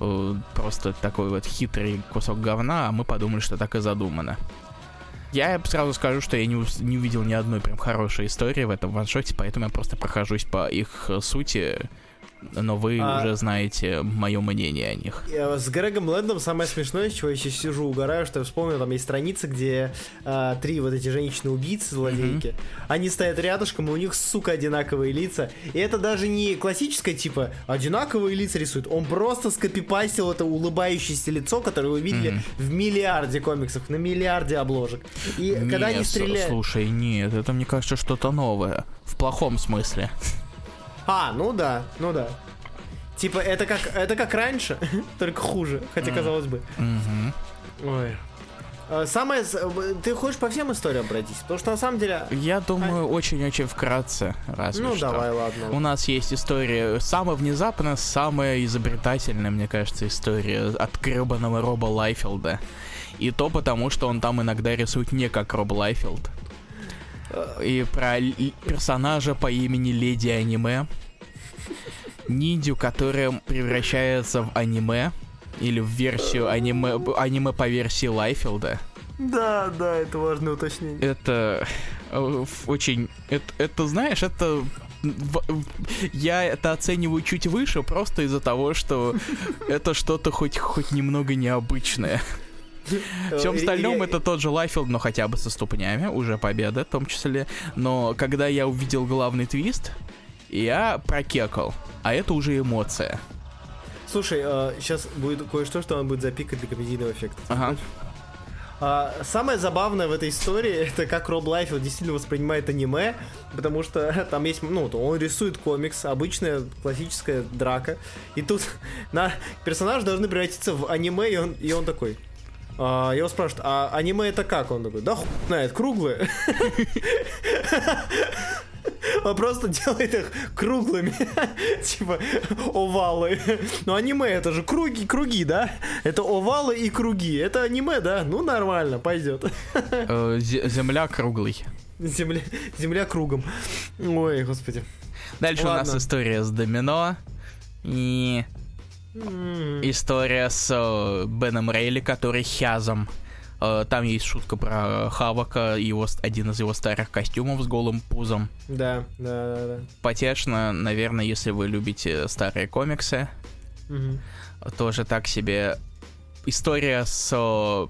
э, просто такой вот хитрый кусок говна, а мы подумали, что так и задумано. Я сразу скажу, что я не, не увидел ни одной прям хорошей истории в этом ваншоте, поэтому я просто прохожусь по их сути но вы А- уже знаете мое мнение о них. С Грегом Лэндом самое смешное, с чего я сейчас сижу, угораю, что я вспомнил, там есть страница, где а, три вот эти женщины-убийцы, злодейки, они стоят рядышком, и у них, сука, одинаковые лица. И это даже не классическое, типа, одинаковые лица рисует. Он просто скопипастил это улыбающееся лицо, которое вы видели Мгм. в миллиарде комиксов, на миллиарде обложек. И когда они Нет, стреляют... Слушай, нет, это мне кажется что-то новое. В плохом смысле. А, ну да, ну да. Типа, это как, это как раньше, только хуже, хотя казалось бы. Ой. А, Самое... э, Ты хочешь по всем историям пройтись? Потому что на самом деле... Я думаю, очень-очень вкратце, разве Ну что. давай, У ладно. нас есть история, самая внезапно, самая изобретательная, мне кажется, история от гребаного Роба Лайфилда. И то потому, что он там иногда рисует не как Роб Лайфилд. И про персонажа по имени Леди Аниме. Ниндзю, которая превращается в аниме. Или в версию аниме, аниме по версии Лайфилда. Да, да, это важное уточнение. Это э, очень... Это, это, знаешь, это... Я это оцениваю чуть выше, просто из-за того, что это что-то хоть, хоть немного необычное. Всем Э, остальном это тот же Лайфилд, но хотя бы со ступнями, уже победа в том числе. Но когда я увидел главный твист, я прокекал. А это уже эмоция. Слушай, сейчас будет кое-что, что он будет запикать для комедийного эффекта. Ага. А, самое забавное в этой истории, это как Роб Лайфилд действительно воспринимает аниме, потому что там есть, ну, он рисует комикс, обычная классическая драка, и тут на персонаж должны превратиться в аниме, и он, и он такой... а, его спрашивают, а аниме это как? Он такой, да хуй знает, круглые. Он просто делает их круглыми, типа овалы. Но аниме это же круги, круги, да? Это овалы и круги. Это аниме, да? Ну нормально, пойдет. Э, зе- Земля круглый. Земля, земля кругом. Ой, господи. Дальше у нас Ладно. история с домино. И История с э, Беном Рейли, который Хязом. Э, Там есть шутка про Хавака, его, один из его старых костюмов с голым пузом. Да, да, да, да. Потешно, наверное, если вы любите старые комиксы. Мгм. Тоже так себе. История с... э,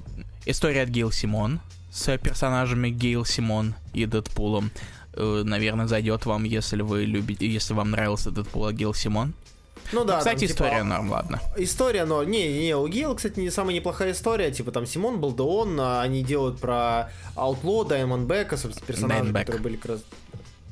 История от Гейл Симон. С персонажами Гейл Симон и Дэдпулом. Э, Наверное, зайдет вам, если вы любите... Если вам нравился Дэдпул от Гейл Симон. Ну да. Кстати, там, типа, история норм, ладно. История, но не, не, у Гейла, кстати, не самая неплохая история. Типа там Симон Балдеон, а, они делают про Outlaw, Даймондбека, собственно, персонажи, Даймондбэк. которые были как раз...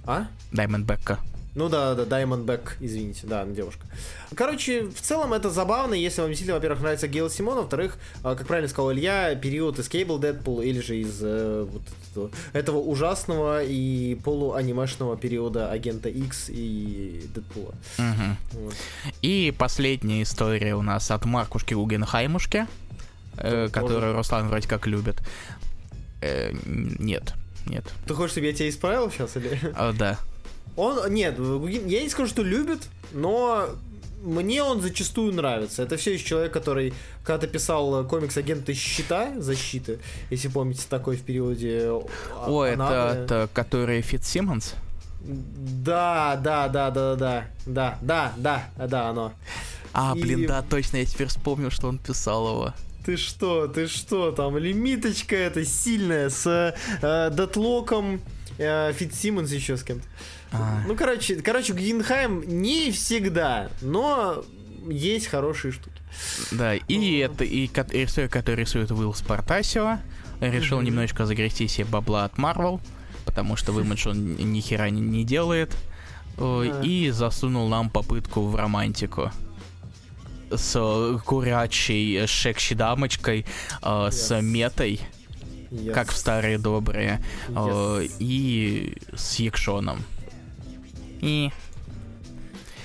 А? Даймондбека. Ну да, да, Diamondback, извините, да, девушка. Короче, в целом это забавно, если вам действительно, во-первых, нравится Гейл Симон, во-вторых, а, как правильно сказал Илья, период из Cable Deadpool или же из э, вот этого, этого ужасного и полуанимешного периода Агента X и Дэдпула. Мгм. Вот. И последняя история у нас от Маркушки Гугенхаймушки, э, которую Руслан вроде как любит. Э, нет, нет. Ты хочешь, чтобы я тебя исправил сейчас или? А, да. Он, нет, я не скажу, что любит, но мне он зачастую нравится. Это все еще человек, который когда-то писал э, комикс «Агенты щита», «Защиты», если помните, такой в периоде... э, О, это, это который Фит Симмонс? Да, да, да, да, да, да, да, да, да, оно. А, И- блин, да, точно, я теперь вспомнил, что он писал его. Ты что, ты что, там лимиточка эта сильная с э, Детлоком, э, Фит Симмонс еще с кем-то. А, Ну, короче, короче, Гuggenheim не всегда, но есть хорошие штуки. да, и это и и история, которую рисует Уилл Спартасио, решил Мгм. немножечко загрести себе бабла от Марвел, потому что в Image он ни хера не, не делает, Да. и засунул нам попытку в романтику. С курячей шекши дамочкой, э, с Yes. метой, Yes. как в старые добрые, Yes. и с Якшоном. И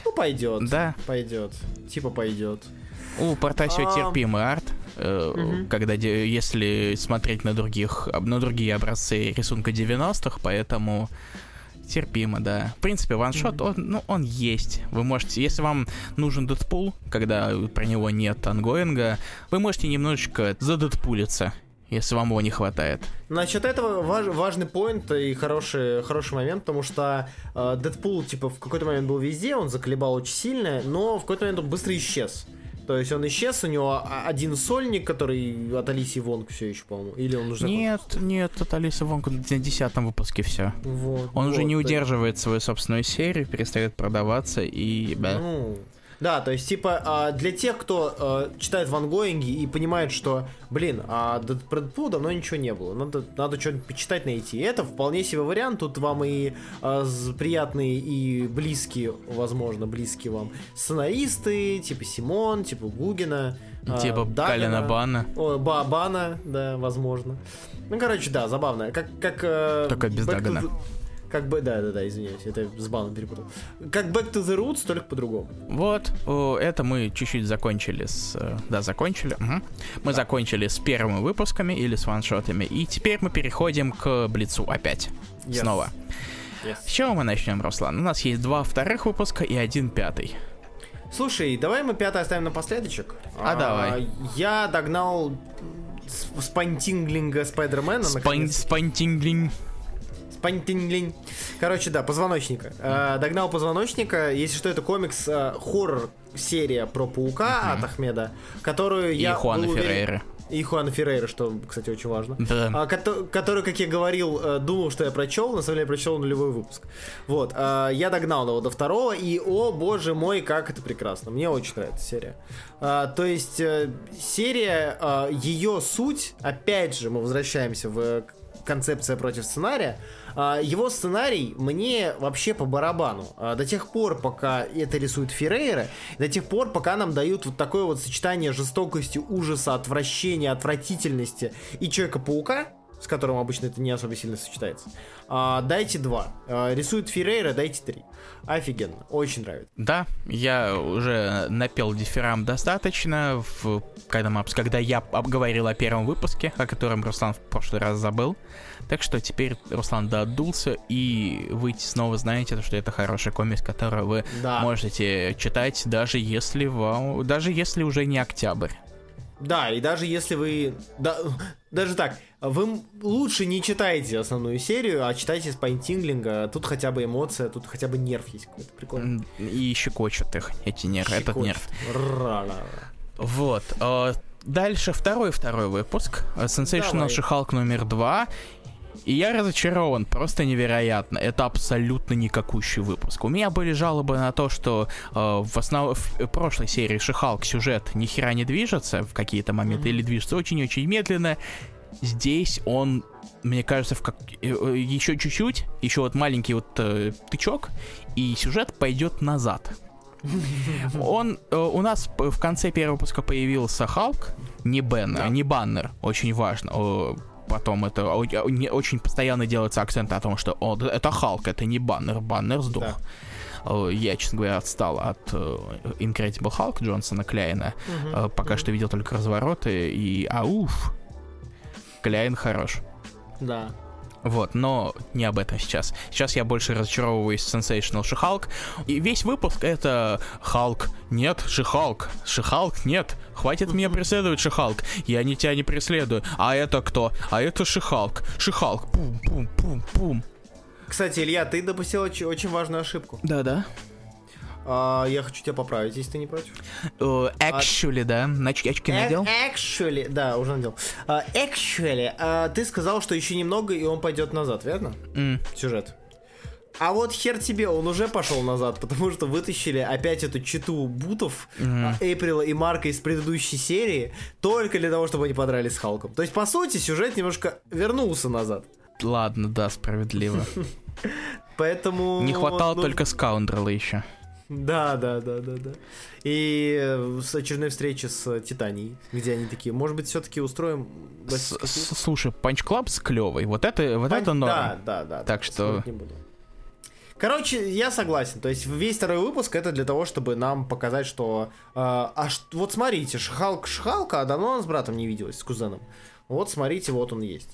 Ну, пойдет. да, Пойдет. Типа пойдет. у Портасио А. терпимый арт, э, Мгм. когда если смотреть на других, на другие образцы рисунка 90-х, поэтому терпимо, да. В принципе, ваншот, он, ну, он есть. Вы можете, если вам нужен Дэдпул, когда про него нет ангоинга, вы можете немножечко задедпулиться если вам его не хватает. Насчет этого важ, важный поинт и хороший, хороший момент, потому что э, Дэдпул, типа, в какой-то момент был везде, он заколебал очень сильно, но в какой-то момент он быстро исчез. То есть он исчез, у него один сольник, который от Алисии Вонг все еще, по-моему. Или он уже... Нет, нет, от Алисы Вонг на десятом выпуске все. Вот, он вот, уже не то- удерживает свою собственную серию, перестает продаваться и... да. Ну, да, то есть, типа, а, для тех, кто а, читает вангоинги и понимает, что, блин, а про Дэдпула давно ничего не было, надо, надо что-нибудь почитать, найти. И это вполне себе вариант, тут вам и а, приятные и близкие, возможно, близкие вам сценаристы, типа Симон, типа Гугина. Типа Дагана. Калина Бана. Ой, Ба- Бана, да, возможно. Ну, короче, да, забавно. Как, как... э, Только без Back to Дагана. the- Как бы, да, да, да, извиняюсь, это с Баном перепутал. Как Back to the Roots, только по-другому. Вот, это мы чуть-чуть закончили с... э, Да, закончили. мгм. Мы закончили с первыми выпусками или с ваншотами. И теперь мы переходим к Блицу опять. Yes. Снова. Yes. С чего мы начнем, Руслан? У нас есть два вторых выпуска и один пятый. Слушай, давай мы пятый оставим напоследочек. А, давай. Я догнал Spine-Tingling а Spider-Man а. Spine- наконец. Spine-Tingling. Spine-Tingling. Короче, да, позвоночника. Э, догнал позвоночника. Если что, это комикс э, хоррор серия про паука от Ахмеда, которую И я Хуана был Феррейра. И Хуана Феррейра, что, кстати, очень важно. Да. А, кото- который, как я говорил, э, думал, что я прочел, на самом деле я прочел нулевой выпуск. Вот, а, я догнал его до второго, и, о боже мой, как это прекрасно. Мне очень нравится серия. А, то есть, серия, ее суть, опять же, мы возвращаемся в концепция против сценария. А, Его сценарий мне вообще по барабану. А, До тех пор, пока это рисует Феррейра, до тех пор, пока нам дают вот такое вот сочетание жестокости, ужаса, отвращения, отвратительности и Человека-паука, с которым обычно это не особо сильно сочетается. А, дайте два. А, рисует Феррейра, дайте три. Офигенно. Очень нравится. Да, я уже напел дифирам достаточно, в, когда, мы, когда я обговорил о первом выпуске, о котором Руслан в прошлый раз забыл. Так что теперь Руслан доотдулся, и вы снова знаете, что это хороший комикс, который вы Да. можете читать, даже если вам, даже если уже не октябрь. Да, и даже если вы... да, даже так, вы лучше не читайте основную серию, а читайте Спайнтинглинга. Тут хотя бы эмоция, тут хотя бы нерв есть какой-то. Прикольно. М, И щекочут их, эти нервы, этот нерв. Ра-ра-ра. Вот. э, Дальше второй второй выпуск. Sensational Давай. She-Hulk номер два. И я разочарован, просто невероятно. Это абсолютно никакущий выпуск. У меня были жалобы на то, что э, в, основ... в прошлой серии Шихалк сюжет ни хера не движется в какие-то моменты или движется очень-очень медленно. Здесь он, мне кажется, в как... еще чуть-чуть, еще вот маленький вот э, тычок, и сюжет пойдет назад. Он э, у нас в конце первого выпуска появился Халк, не Беннер, Да. не Баннер, очень важно. О, Потом это очень постоянно делается акцент о том, что о, это Халк, это не Баннер, Баннер сдох. Да. Э, Я, честно говоря, отстал от э, Incredible Hulk Джонсона Кляйна. Э, Пока что видел только развороты и ауф. Кляйн хорош. Да. Вот, но не об этом сейчас. Сейчас я больше разочаровываюсь в Sensational She-Hulk. И весь выпуск это Халк. Нет, Шихалк. Шихалк, нет. Хватит меня преследовать, Шихалк. Я не тебя не преследую. А это кто? А это Шихалк. Шихалк. Пум-пум-пум-пум. Кстати, Илья, ты допустил оч- очень важную ошибку. Да-да. А, я хочу тебя поправить, если ты не против. Э, Actually, да. Нач- очки надел? Э, Actually, да, уже надел. А, Actually, а, ты сказал, что еще немного, и он пойдет назад, верно? М. Сюжет. А вот хер тебе, он уже пошел назад, потому что вытащили опять эту читу бутов а, Эйприла и Марка из предыдущей серии только для того, чтобы они подрались с Халком. То есть, по сути, сюжет немножко вернулся назад. Ладно, да, справедливо. Поэтому... Не хватало ну, только Скаундрела еще. Да, да, да, да, да. И э, с очередной встречи с Титанией, где они такие, может быть, все-таки устроим... Слушай, Punch Club с клевой. Вот это, вот это норм. Да, да, да. Так да, что-. Короче, я согласен. То есть весь второй выпуск это для того, чтобы нам показать, что... э, а ш- вот смотрите, Шхалк Шхалка, а давно она с братом не виделась, с кузеном. Вот смотрите, вот он есть.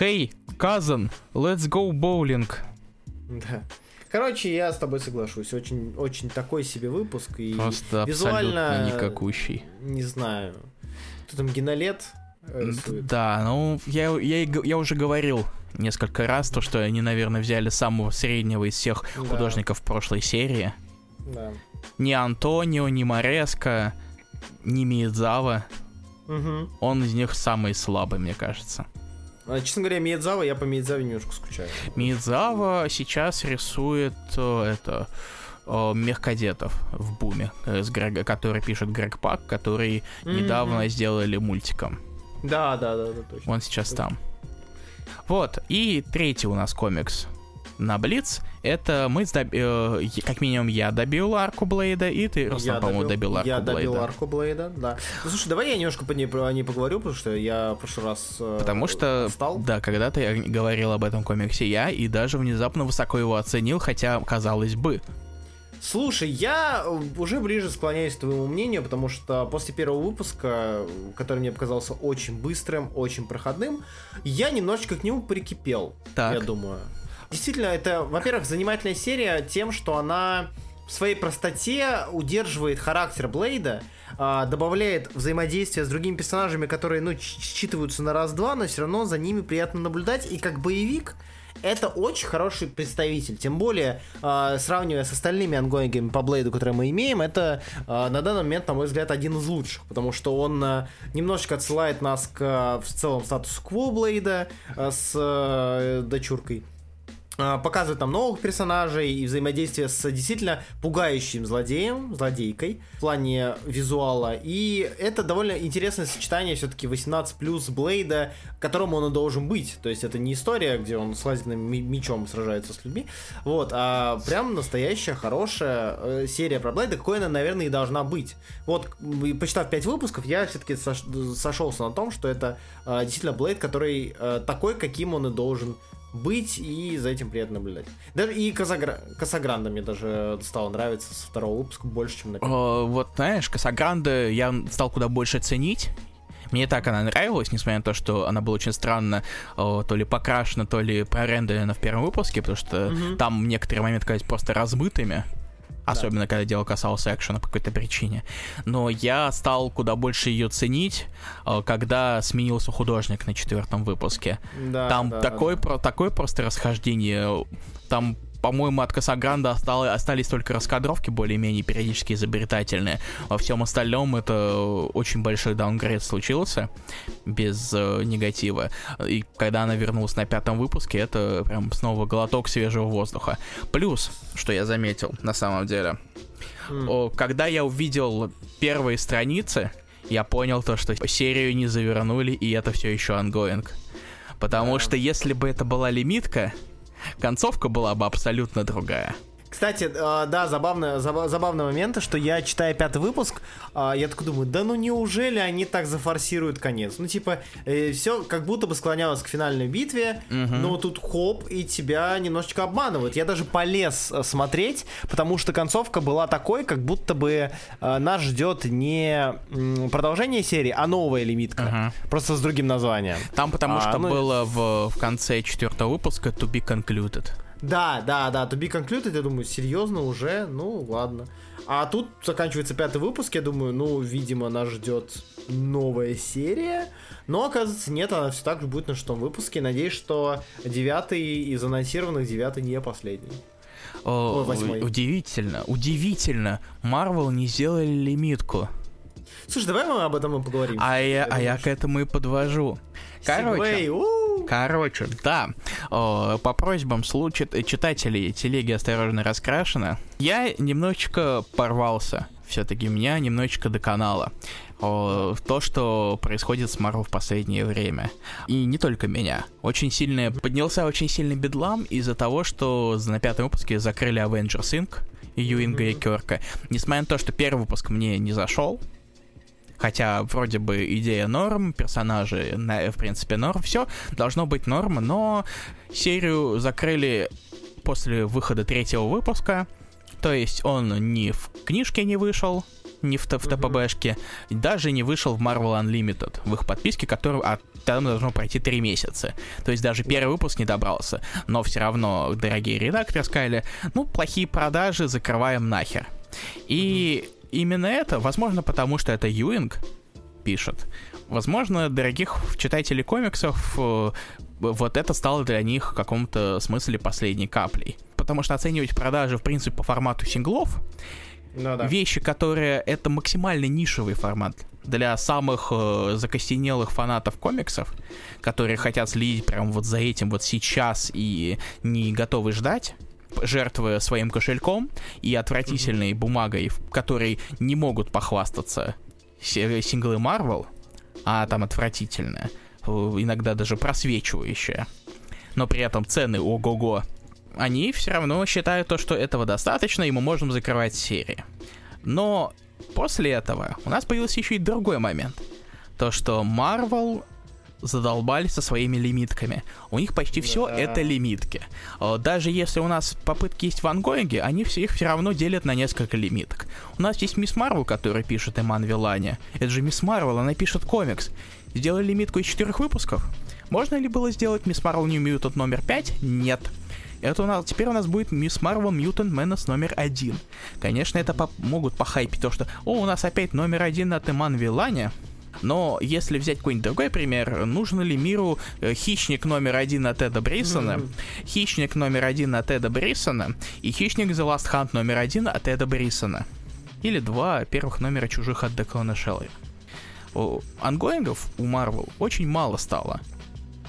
Hey, cousin, let's go bowling. Да. Короче, я с тобой соглашусь. Очень, очень такой себе выпуск. И Просто визуально... абсолютно никакущий. Не знаю. Кто там, Генолет? рисует. Да, ну, я, я, я уже говорил несколько раз, то, что они, наверное, взяли самого среднего из всех Да. художников прошлой серии. Да. Ни Антонио, ни Мореско, ни Миядзава. Мгм. Он из них самый слабый, мне кажется. А, Честно говоря, Миядзава, я по Миядзаве немножко скучаю. Миядзава сейчас рисует э, это э, мехкадетов в буме, э, с Грега, который пишет Грег Пак, который Мгм. недавно сделали мультиком. Да, да, да, да, точно. Он сейчас там. Вот, и третий у нас комикс на Блиц. Это мы, сдоб- э, как минимум, я добил арку Блейда, и ты, Руслан, по-моему, добил арку Я добил Блейда. арку Блейда, да. Ну, слушай, давай я немножко по ней, о ней поговорю, потому что я в прошлый раз э, Потому что, стал. да, когда-то я говорил об этом комиксе я, и даже внезапно высоко его оценил, хотя, казалось бы, Слушай, я э, уже ближе склоняюсь к твоему мнению, потому что после первого выпуска, который мне показался очень быстрым, очень проходным, я немножечко к нему прикипел, Так. я думаю. Действительно, это, во-первых, занимательная серия тем, что она в своей простоте удерживает характер Блейда, а, добавляет взаимодействие с другими персонажами, которые, ну, считываются на раз-два, но все равно за ними приятно наблюдать, и как боевик это очень хороший представитель. Тем более, а, сравнивая с остальными ангоингами по Блейду, которые мы имеем, это а, на данный момент, на мой взгляд, один из лучших. Потому что он а, немножечко отсылает нас к в целом статус-кво Блейда а, с а, дочуркой. А, Показывает нам новых персонажей и взаимодействие с действительно пугающим злодеем, злодейкой в плане визуала. И это довольно интересное сочетание все-таки 18 плюс Блейда, которому он и должен быть. То есть это не история, где он с лазерным мечом сражается с людьми, вот, а прям настоящая хорошая э, серия про Блейда, какой она, наверное, и должна быть. Вот, почитав 5 выпусков, я все-таки сошелся на том, что это э, действительно Блейд, который э, такой, каким он и должен быть, и за этим приятно наблюдать. Даже и Казагра... Касагранда мне даже стало нравиться со второго выпуска больше, чем на первом. Э, вот знаешь, Касагранда я стал куда больше ценить. Мне так она нравилась, несмотря на то, что она была очень странно э, то ли покрашена, то ли прорендерена в первом выпуске, потому что Мгм. там некоторые моменты казались просто размытыми. Особенно, когда дело касалось экшена по какой-то причине. Но я стал куда больше ее ценить, э, когда сменился художник на четвертом выпуске. Да, Там да, такое, да. про- такое просто расхождение. Там, по-моему, от Касагранда осталось, остались только раскадровки более-менее периодически изобретательные. Во всем остальном это очень большой даунгрейд случился без э, негатива. И когда она вернулась на пятом выпуске, это прям снова глоток свежего воздуха. Плюс, что я заметил на самом деле, о, когда я увидел первые страницы, я понял то, что серию не завернули, и это все еще ongoing. Потому Да. что если бы это была лимитка, концовка была бы абсолютно другая. Кстати, э, да, забавно, заба- забавный момент, что я, читая пятый выпуск, а, я такой думаю, да ну неужели они так зафорсируют конец? Ну, типа, все как будто бы склонялось к финальной битве, Мгм. но тут хоп, и тебя немножечко обманывают. Я даже полез э, смотреть, потому что концовка была такой, как будто бы э, нас ждет не продолжение серии, а новая лимитка. Ага. Просто с другим названием. Там потому А, что ну- было в, в конце четвертого выпуска to be concluded. Да, да, да, to be concluded, я думаю, серьезно уже, ну ладно. А тут заканчивается пятый выпуск, я думаю, ну, видимо, нас ждет новая серия. Но, оказывается, нет, она все так же будет на шестом выпуске. Надеюсь, что девятый из анонсированных девятый не последний. О, Ой, восьмой. удивительно, удивительно. Марвел не сделали лимитку. Слушай, давай мы об этом и поговорим. А я, а я к этому и подвожу. Короче. Короче, да, по просьбам случай, читателей телеги «Осторожно раскрашено», я немножечко порвался. Все-таки меня немножечко доконало. О, то, что происходит с Марвел в последнее время. И не только меня. Очень сильно поднялся очень сильный бедлам из-за того, что на пятом выпуске закрыли Avengers Inc. и Юинга и Керка. Несмотря на то, что первый выпуск мне не зашел, Хотя вроде бы идея норм, персонажи, на- в принципе, норм, все должно быть норм, но серию закрыли после выхода третьего выпуска, то есть он ни в книжке не вышел, ни в, в. ТПБшке, даже не вышел в Marvel Unlimited, в их подписке, которую а там должно пройти три месяца. То есть даже первый выпуск не добрался. Но все равно дорогие редакторы сказали, ну, плохие продажи, закрываем нахер. И именно это, возможно, потому что это Юинг пишет, Возможно, дорогих читателей комиксов э, вот это стало для них в каком-то смысле последней каплей. Потому что оценивать продажи, в принципе, по формату синглов, ну, да. вещи, которые это максимально нишевый формат для самых э, закостенелых фанатов комиксов, которые хотят следить прямо вот за этим вот сейчас и не готовы ждать, жертвуя своим кошельком и отвратительной mm-hmm. бумагой, в которой не могут похвастаться синглы Marvel, а там отвратительная, э, иногда даже просвечивающая, но при этом цены ого-го, они все равно считают то, что этого достаточно, и мы можем закрывать серии. Но после этого у нас появился еще и другой момент. То, что Marvel задолбали со своими лимитками. У них почти да. все это лимитки. А, даже если у нас попытки есть в ongoing е, они все их все равно делят на несколько лимиток. У нас есть Мисс Марвел, которая пишет Эман Вилани. Это же Мисс Марвел, она пишет комикс. Сделали лимитку из четырех выпусков. Можно ли было сделать Ms. Marvel New Mutant номер 5? Нет. Это у нас, теперь у нас будет Ms. Marvel Mutant Menace номер один. Конечно, это по могут похайпить то, что «О, у нас опять номер один от Эман Вилани», но если взять какой-нибудь другой пример, нужно ли миру э, хищник номер один от Эда Брисона, mm-hmm. хищник номер один от Эда Брисона и хищник The Last Hunt номер один от Эда Брисона? Или два первых номера чужих от Деклана Шелли. Ангоингов у Марвел очень мало стало.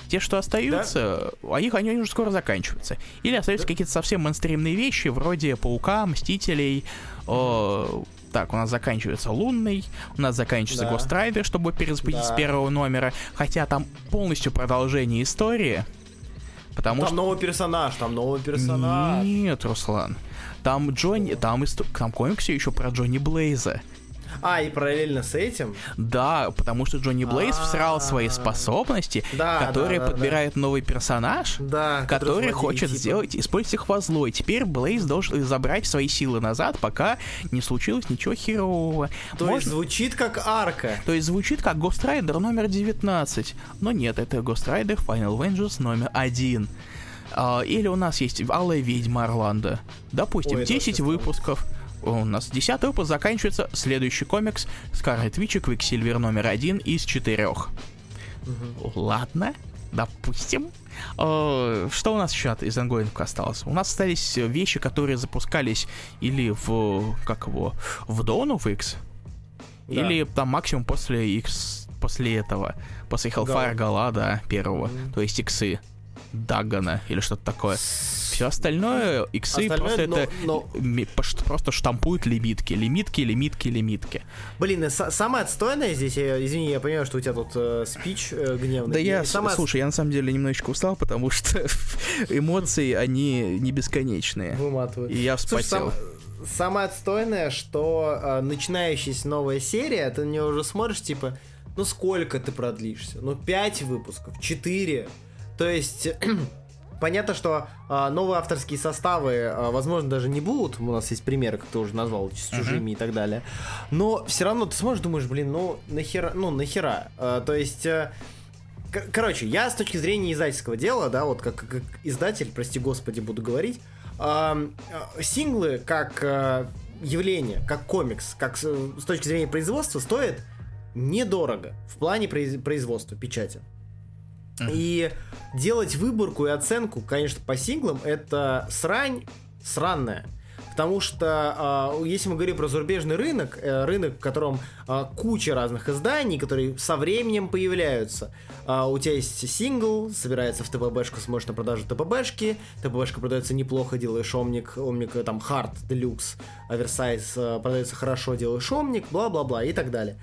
Те, что остаются, да? а их они уже скоро заканчиваются. Или остаются да? какие-то совсем мейнстримные вещи, вроде Паука, Мстителей, о, так, у нас заканчивается Лунный, у нас заканчивается да. Ghost Rider, чтобы перезапустить да. с первого номера, хотя там полностью продолжение истории. Потому там что... новый персонаж, там новый персонаж. Нет, Руслан. Там Джонни, там, ист... там комикс еще про Джонни Блейза. А, и параллельно с этим? Да, потому что Джонни Блейз всрал свои способности, которые подбирает новый персонаж, который хочет типа. сделать, использовать их во зло. И теперь Блейз должен забрать свои силы назад, пока не случилось ничего херового. То есть звучит как арка. То есть звучит как Ghost Rider номер 19. Но нет, это Ghost Rider Final Vengeance номер 1. Э, или у нас есть Алая ведьма Орландо. Допустим, Ой, 10 выпусков у нас 10 выпуск заканчивается следующий комикс Scarlet Witch и Quicksilver номер один из четырех. Угу. Ладно, допустим. Э, что у нас еще из ongoing а осталось? У нас остались вещи, которые запускались или в, как его, в Dawn of X, да. или там максимум после X, после этого, после Hellfire Gala, да, первого, mm. то есть иксы. Дагана или что-то такое. Все остальное, иксы остальное, просто но, это но... просто штампуют лимитки, лимитки, лимитки, лимитки. Блин, и самое отстойное здесь, я, извини, я понимаю, что у тебя тут э, спич э, гневный. Да я, самое... слушай, я на самом деле немножечко устал, потому что эмоции, они не бесконечные. Выматывают. И я вспотел. Слушай, сам... Самое отстойное, что э, начинающаяся новая серия, ты на нее уже смотришь, типа, ну сколько ты продлишься? Ну, пять выпусков, четыре. То есть... Понятно, что э, новые авторские составы, э, возможно, даже не будут. У нас есть примеры, как ты уже назвал, с чужими uh-huh. и так далее. Но все равно ты смотришь, думаешь, блин, ну нахера, ну нахера. Э, то есть, э, короче, я с точки зрения издательского дела, да, вот как, как издатель, прости господи, буду говорить, э, э, синглы как э, явление, как комикс, как с, с точки зрения производства стоят недорого в плане производства печати. И делать выборку и оценку, конечно, по синглам, это срань сранная. Потому что э, если мы говорим про зарубежный рынок, э, рынок, в котором э, куча разных изданий, которые со временем появляются. Э, у тебя есть сингл, собирается в ТПБшку, смотришь на продажу ТПБшки, ТПБшка продается неплохо, делаешь омник, омник э, там хард, делюкс, оверсайз продается хорошо, делаешь омник, бла-бла-бла и так далее.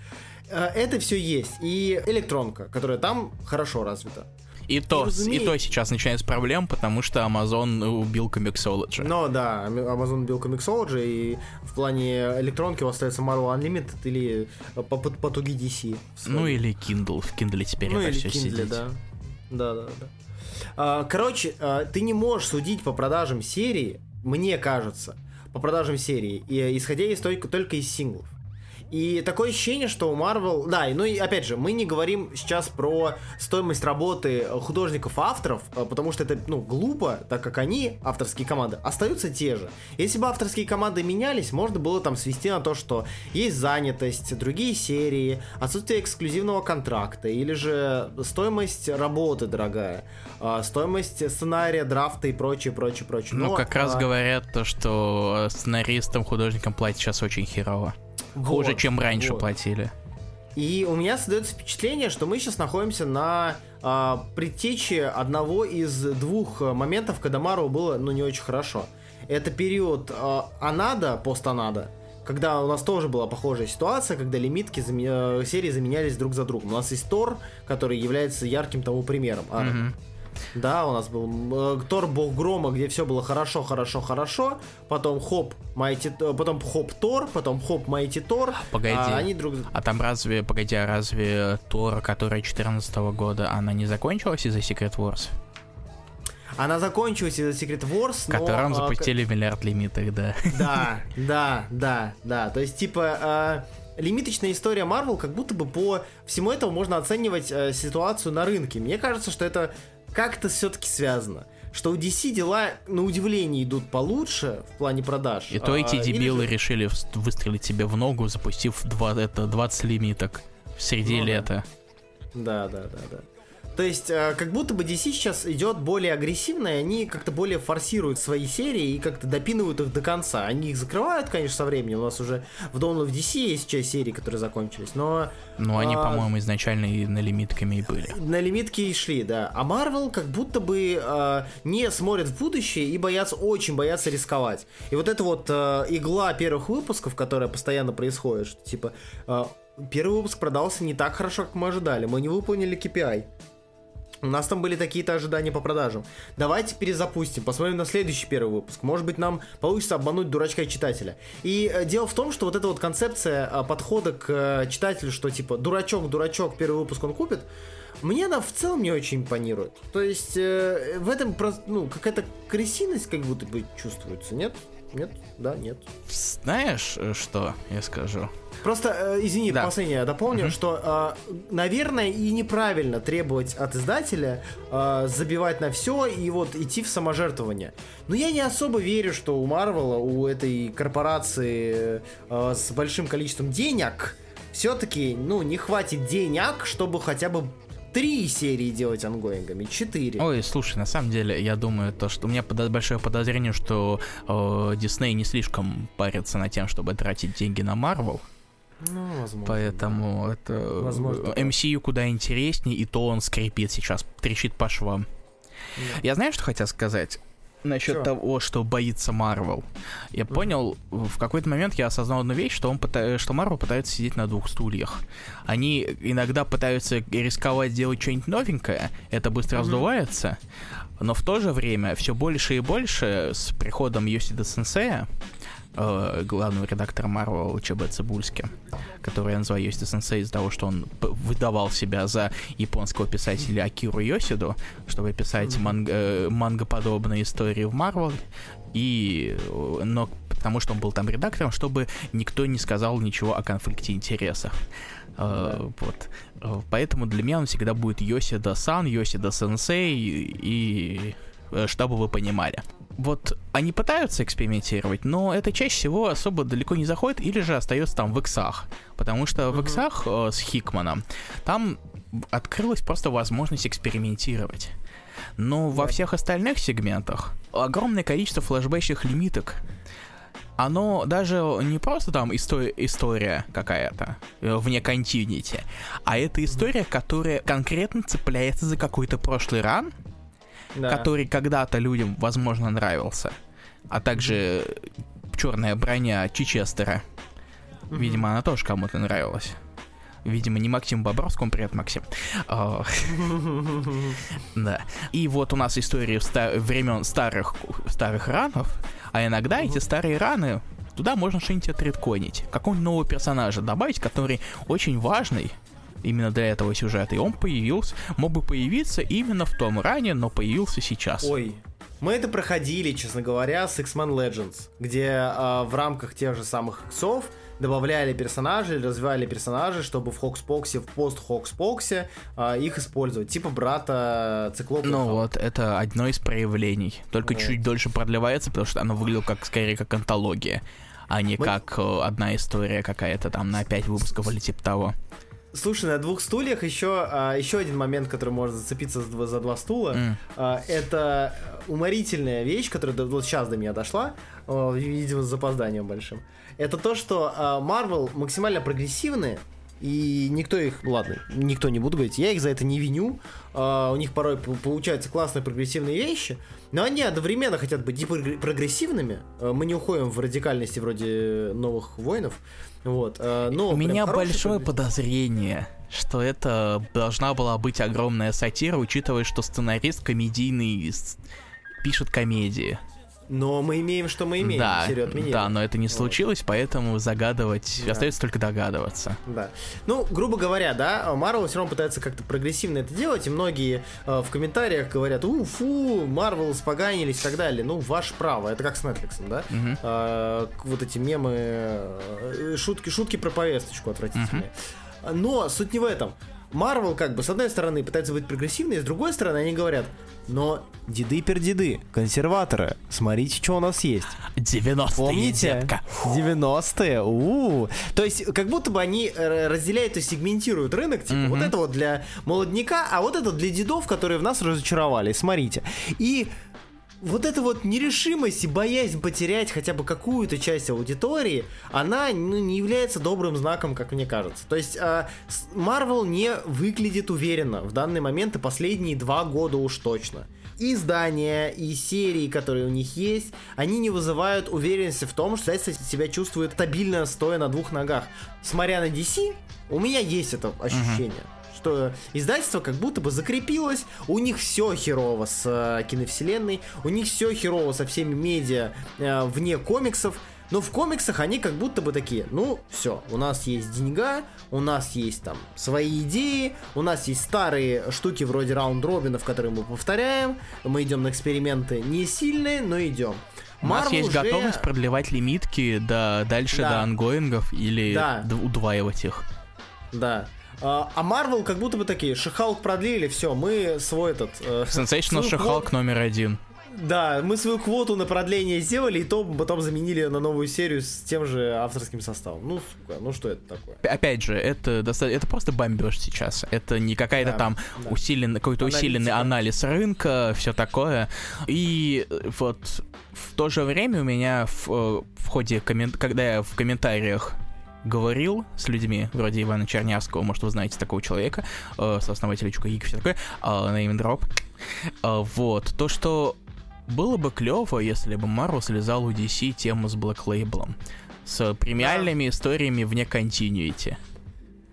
Э, это все есть. И электронка, которая там хорошо развита. И то, и, и то сейчас начинается проблем, потому что Amazon убил Comixology. Ну да, Amazon убил Comixology, и в плане электронки у вас остается Marvel Unlimited или потуги DC. Ну или Kindle, в Kindle теперь ну, это или все Kindle, сидеть. да. Да, да, да. А, короче, а, ты не можешь судить по продажам серии, мне кажется, по продажам серии, и, исходя из только, только из синглов. И такое ощущение, что у Marvel... Да, ну и опять же, мы не говорим сейчас про стоимость работы художников-авторов, э, потому что это, ну, глупо, так как они, авторские команды, остаются те же. Если бы авторские команды менялись, можно было там свести на то, что есть занятость, другие серии, отсутствие эксклюзивного контракта, или же стоимость работы дорогая, э, стоимость сценария, драфта и прочее, прочее, прочее. Ну, как раз а... говорят то, что сценаристам, художникам платят сейчас очень херово. Хуже, вот, чем раньше вот. платили. И у меня создается впечатление, что мы сейчас находимся на э, предтече одного из двух моментов, когда Мару было, ну, не очень хорошо. Это период э, Анада, пост-Анада, когда у нас тоже была похожая ситуация, когда лимитки зам... Э, серии заменялись друг за другом. У нас есть Тор, который является ярким тому примером. Mm-hmm. Да, у нас был э, Тор Бог Грома, где все было хорошо, хорошо, хорошо. Потом хоп, Майти, э, потом хоп Тор, потом хоп Майти Тор. Погоди. А, они друг... а там разве, погоди, а разве Тор, которая 14 года, она не закончилась из-за Secret Wars? Она закончилась из-за Secret Wars, В котором но, запустили а, миллиард лимиток, да. Да, да, да, да. То есть, типа, а, лимиточная история Marvel, как будто бы по всему этому можно оценивать а, ситуацию на рынке. Мне кажется, что это как-то все-таки связано. Что у DC дела, на удивление, идут получше в плане продаж. И то эти а, дебилы же... решили выстрелить себе в ногу, запустив 2, это, 20 лимиток среди ну, лета. Да, да, да, да. То есть, э, как будто бы DC сейчас идет более агрессивно, и они как-то более форсируют свои серии и как-то допинывают их до конца. Они их закрывают, конечно, со временем. У нас уже в Dawn of DC есть часть серий, которые закончились, но... Ну, они, а... по-моему, изначально и на лимитками и были. На лимитки и шли, да. А Marvel как будто бы а, не смотрят в будущее и боятся, очень боятся рисковать. И вот эта вот а, игла первых выпусков, которая постоянно происходит, что, типа, а, первый выпуск продался не так хорошо, как мы ожидали. Мы не выполнили KPI. У нас там были такие-то ожидания по продажам. Давайте перезапустим, посмотрим на следующий первый выпуск. Может быть, нам получится обмануть дурачка читателя. И э, дело в том, что вот эта вот концепция э, подхода к э, читателю, что типа дурачок, дурачок, первый выпуск он купит, мне она в целом не очень импонирует. То есть э, в этом ну, какая-то крысиность как будто бы чувствуется, нет? Нет? Да, нет. Знаешь, э, что я скажу? Просто, э, извини, да. последнее дополню, угу. что, э, наверное, и неправильно требовать от издателя э, забивать на все и вот идти в саможертвование. Но я не особо верю, что у Марвела, у этой корпорации э, с большим количеством денег, все-таки, ну, не хватит денег, чтобы хотя бы три серии делать ангоингами, четыре. Ой, слушай, на самом деле, я думаю, то, что у меня под, большое подозрение, что э, Дисней не слишком парится на тем, чтобы тратить деньги на Марвел. Ну, возможно. Поэтому да. это возможно, MCU куда интереснее, и то он скрипит сейчас, трещит по швам. Да. Я знаю, что хотел сказать насчет Чё? того, что боится Марвел. Я mm-hmm. понял, в какой-то момент я осознал одну вещь, что он пыта... что Марвел пытается сидеть на двух стульях. Они иногда пытаются рисковать делать что-нибудь новенькое, это быстро mm-hmm. раздувается, но в то же время все больше и больше с приходом Йосида Сенсея э, главного редактора Марвел ЧБ который я называю Йоси Сенсей из-за того, что он выдавал себя за японского писателя Акиру Йосиду, чтобы писать манг, э, мангоподобные истории в Марвел, и, но потому что он был там редактором, чтобы никто не сказал ничего о конфликте интересов. Uh, да. вот. Uh, поэтому для меня он всегда будет Йосида Сан, Йосида Сенсей и, э, чтобы вы понимали вот они пытаются экспериментировать, но это чаще всего особо далеко не заходит или же остается там в иксах. Потому что в иксах э, с Хикманом там открылась просто возможность экспериментировать. Но во всех остальных сегментах огромное количество флешбэчных лимиток. Оно даже не просто там история, история какая-то э, вне континити, а это история, которая конкретно цепляется за какой-то прошлый ран, да. который когда-то людям, возможно, нравился. А также черная броня Чичестера. Mm-hmm. Видимо, она тоже кому-то нравилась. Видимо, не Максим Бобровскому, привет, Максим. А, да. И вот у нас история времен старых, старых ранов, а иногда эти старые раны туда можно что-нибудь отредконить. Какого-нибудь нового персонажа добавить, который очень важный, именно для этого сюжета. И он появился, мог бы появиться именно в том ране, но появился сейчас. Ой, Мы это проходили, честно говоря, с X-Men Legends, где э, в рамках тех же самых иксов добавляли персонажей, развивали персонажей, чтобы в Хокспоксе, в пост-Хокспоксе э, их использовать. Типа брата Циклопа. Ну вот, это одно из проявлений. Только вот. чуть дольше продлевается, потому что оно выглядело как скорее как антология, а не Мы... как э, одна история какая-то там на 5 выпусков или типа того. Слушай, на двух стульях еще, а, еще один момент, который может зацепиться за, за два стула. Mm. А, это уморительная вещь, которая вот сейчас до меня дошла, видимо, с запозданием большим. Это то, что а, Marvel максимально прогрессивные, и никто их, ладно, никто не буду говорить, я их за это не виню. Uh, у них порой получаются классные прогрессивные вещи, но они одновременно хотят быть прогрессивными. Uh, мы не уходим в радикальности вроде новых воинов. Вот, uh, но у меня большое подозрение, что это должна была быть огромная сатира, учитывая, что сценарист комедийный пишет комедии. Но мы имеем, что мы имеем, да, Да, но это не случилось, вот. поэтому загадывать, да. остается только догадываться. Да. Ну, грубо говоря, да, Marvel все равно пытается как-то прогрессивно это делать, и многие э, в комментариях говорят, у, фу, Marvel споганились и так далее. Ну, ваше право, это как с Netflix, да? Угу. Э, вот эти мемы, э, шутки, шутки про повесточку отвратительные. Угу. Но суть не в этом. Марвел, как бы, с одной стороны, пытается быть прогрессивной, с другой стороны, они говорят, но деды пердеды, консерваторы, смотрите, что у нас есть. 90-е, Помните? детка. 90-е, у, -у, То есть, как будто бы они э, разделяют и сегментируют рынок, типа, mm-hmm. вот это вот для молодняка, а вот это для дедов, которые в нас разочаровали, смотрите. И вот эта вот нерешимость и боязнь потерять хотя бы какую-то часть аудитории, она ну, не является добрым знаком, как мне кажется. То есть э, Marvel не выглядит уверенно в данный момент и последние два года уж точно. И издания, и серии, которые у них есть, они не вызывают уверенности в том, что издательство себя чувствует стабильно, стоя на двух ногах. Смотря на DC, у меня есть это ощущение. Uh-huh что издательство как будто бы закрепилось, у них все херово с э, киновселенной, у них все херово со всеми медиа э, вне комиксов, но в комиксах они как будто бы такие, ну, все, у нас есть деньга, у нас есть там свои идеи, у нас есть старые штуки вроде раунд-робинов, которые мы повторяем, мы идем на эксперименты не сильные, но идем. У нас есть уже... готовность продлевать лимитки до дальше да. до ангоингов или да. удваивать их. Да. А, Marvel как будто бы такие, Шихалк продлили, все, мы свой этот... Э, Sensational Шихалк номер один. Да, мы свою квоту на продление сделали, и то потом заменили на новую серию с тем же авторским составом. Ну, сука, ну что это такое? Опять же, это, достаточно, это просто бомбеж сейчас. Это не какая-то да, там да. усиленный, какой-то усиленный анализ рынка, все такое. И вот в то же время у меня в, э, в ходе коммент... когда я в комментариях говорил с людьми, вроде Ивана Чернявского, может, вы знаете такого человека, э, сооснователя Чукагик, все такое, э, name drop. Э, вот, то, что было бы клево, если бы Марвел слезал у DC тему с Black Label, с премиальными историями вне континуити.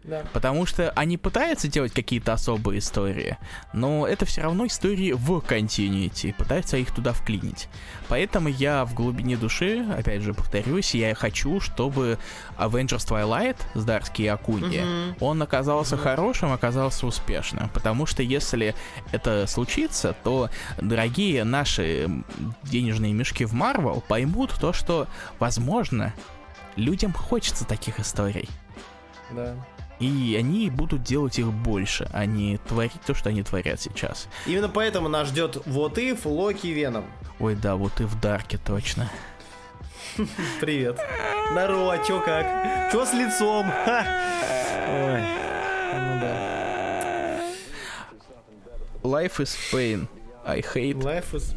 Да. Потому что они пытаются делать какие-то особые истории, но это все равно истории в континуити, пытаются их туда вклинить. Поэтому я в глубине души, опять же повторюсь, я хочу, чтобы Avengers Twilight с Дарски и Акуни, mm-hmm. он оказался mm-hmm. хорошим, оказался успешным. Потому что если это случится, то дорогие наши денежные мешки в Marvel поймут то, что, возможно, людям хочется таких историй. Да и они будут делать их больше, а не творить то, что они творят сейчас. Именно поэтому нас ждет вот и Локи, Веном. Ой, да, вот и в Дарке точно. Привет. Здорово, чё как? Чё с лицом? Ой. Ну да. Life is pain. I hate. Life is...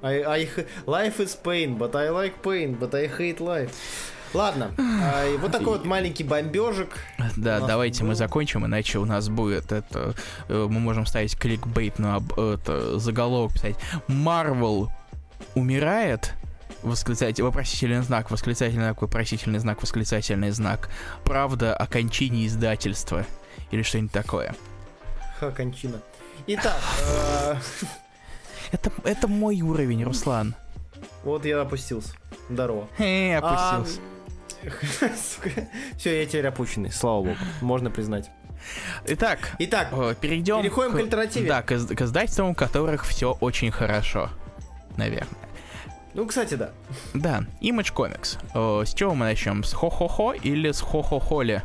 I, I, life is pain, but I like pain, but I hate life. Ладно, а, вот такой вот маленький бомбежик. Да, давайте мы закончим, иначе у нас будет это... Э, мы можем ставить кликбейт на это, заголовок писать. Марвел умирает, восклицательный, вопросительный знак, восклицательный знак, вопросительный знак, восклицательный знак. Правда о кончине издательства. Или что-нибудь такое. Ха, кончина. Итак... Э, это, это мой уровень, Руслан. Вот я опустился. Здорово. Хе, опустился. Все, я теперь опущенный, слава богу. Можно признать. Итак, Итак перейдем переходим к, к альтернативе. Да, к, к издательствам, у которых все очень хорошо. наверное. Ну, кстати, да. Да, Image Comics. О, с чего мы начнем? С хо-хо-хо или с хо-хо-холи?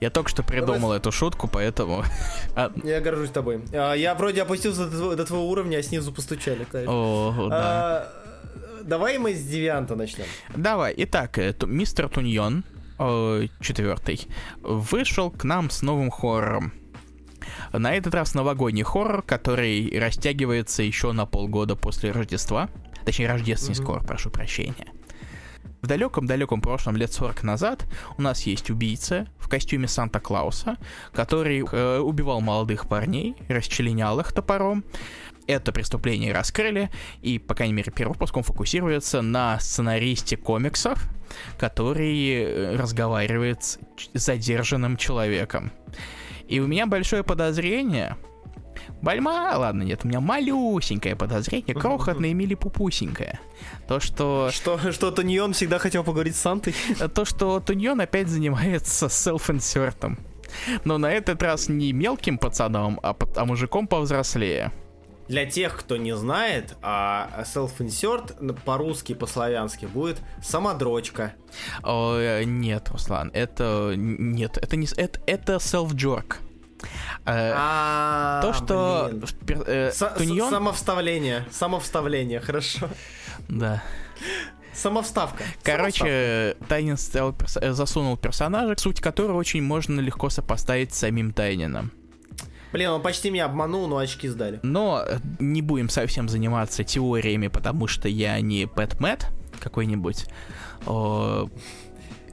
Я только что придумал Давай. эту шутку, поэтому... А, Я горжусь тобой. А, Я вроде опустился до тво- до твоего уровня, а снизу постучали. О, да. Давай мы с девианта начнем. Давай, итак, э, мистер Туньон, э, четвертый, вышел к нам с новым хоррором. На этот раз новогодний хоррор, который растягивается еще на полгода после Рождества. Точнее, рождественский Мгм. хоррор, прошу прощения. В далеком-далеком прошлом, лет 40 назад, у нас есть убийца в костюме Санта-Клауса, который э, убивал молодых парней, расчленял их топором. Это преступление раскрыли, и, по крайней мере, первый выпуск он фокусируется на сценаристе комиксов, который э, разговаривает с задержанным человеком. И у меня большое подозрение, Бальма, ладно, нет, у меня малюсенькое подозрение, крохотное мили-пупусенькое. То, что Что, что Тоньон всегда хотел поговорить с Сантой. то, что Туньон опять занимается селф-инсертом. Но на этот раз не мелким пацаном, а, а мужиком повзрослее. Для тех, кто не знает, а self-insert по-русски, по-славянски будет самодрочка. О, э, нет, Руслан, это... Нет, это не... Это, это self-jerk. Э, А, То, что... э, Туньон... Самовставление. Самовставление, хорошо. Да. Самовставка. Короче, Тайнин перс- э, засунул персонажа, суть которого очень можно легко сопоставить с самим Тайнином. Блин, он почти меня обманул, но очки сдали. Но э, не будем совсем заниматься теориями, потому что я не Пэт Мэтт какой-нибудь. О,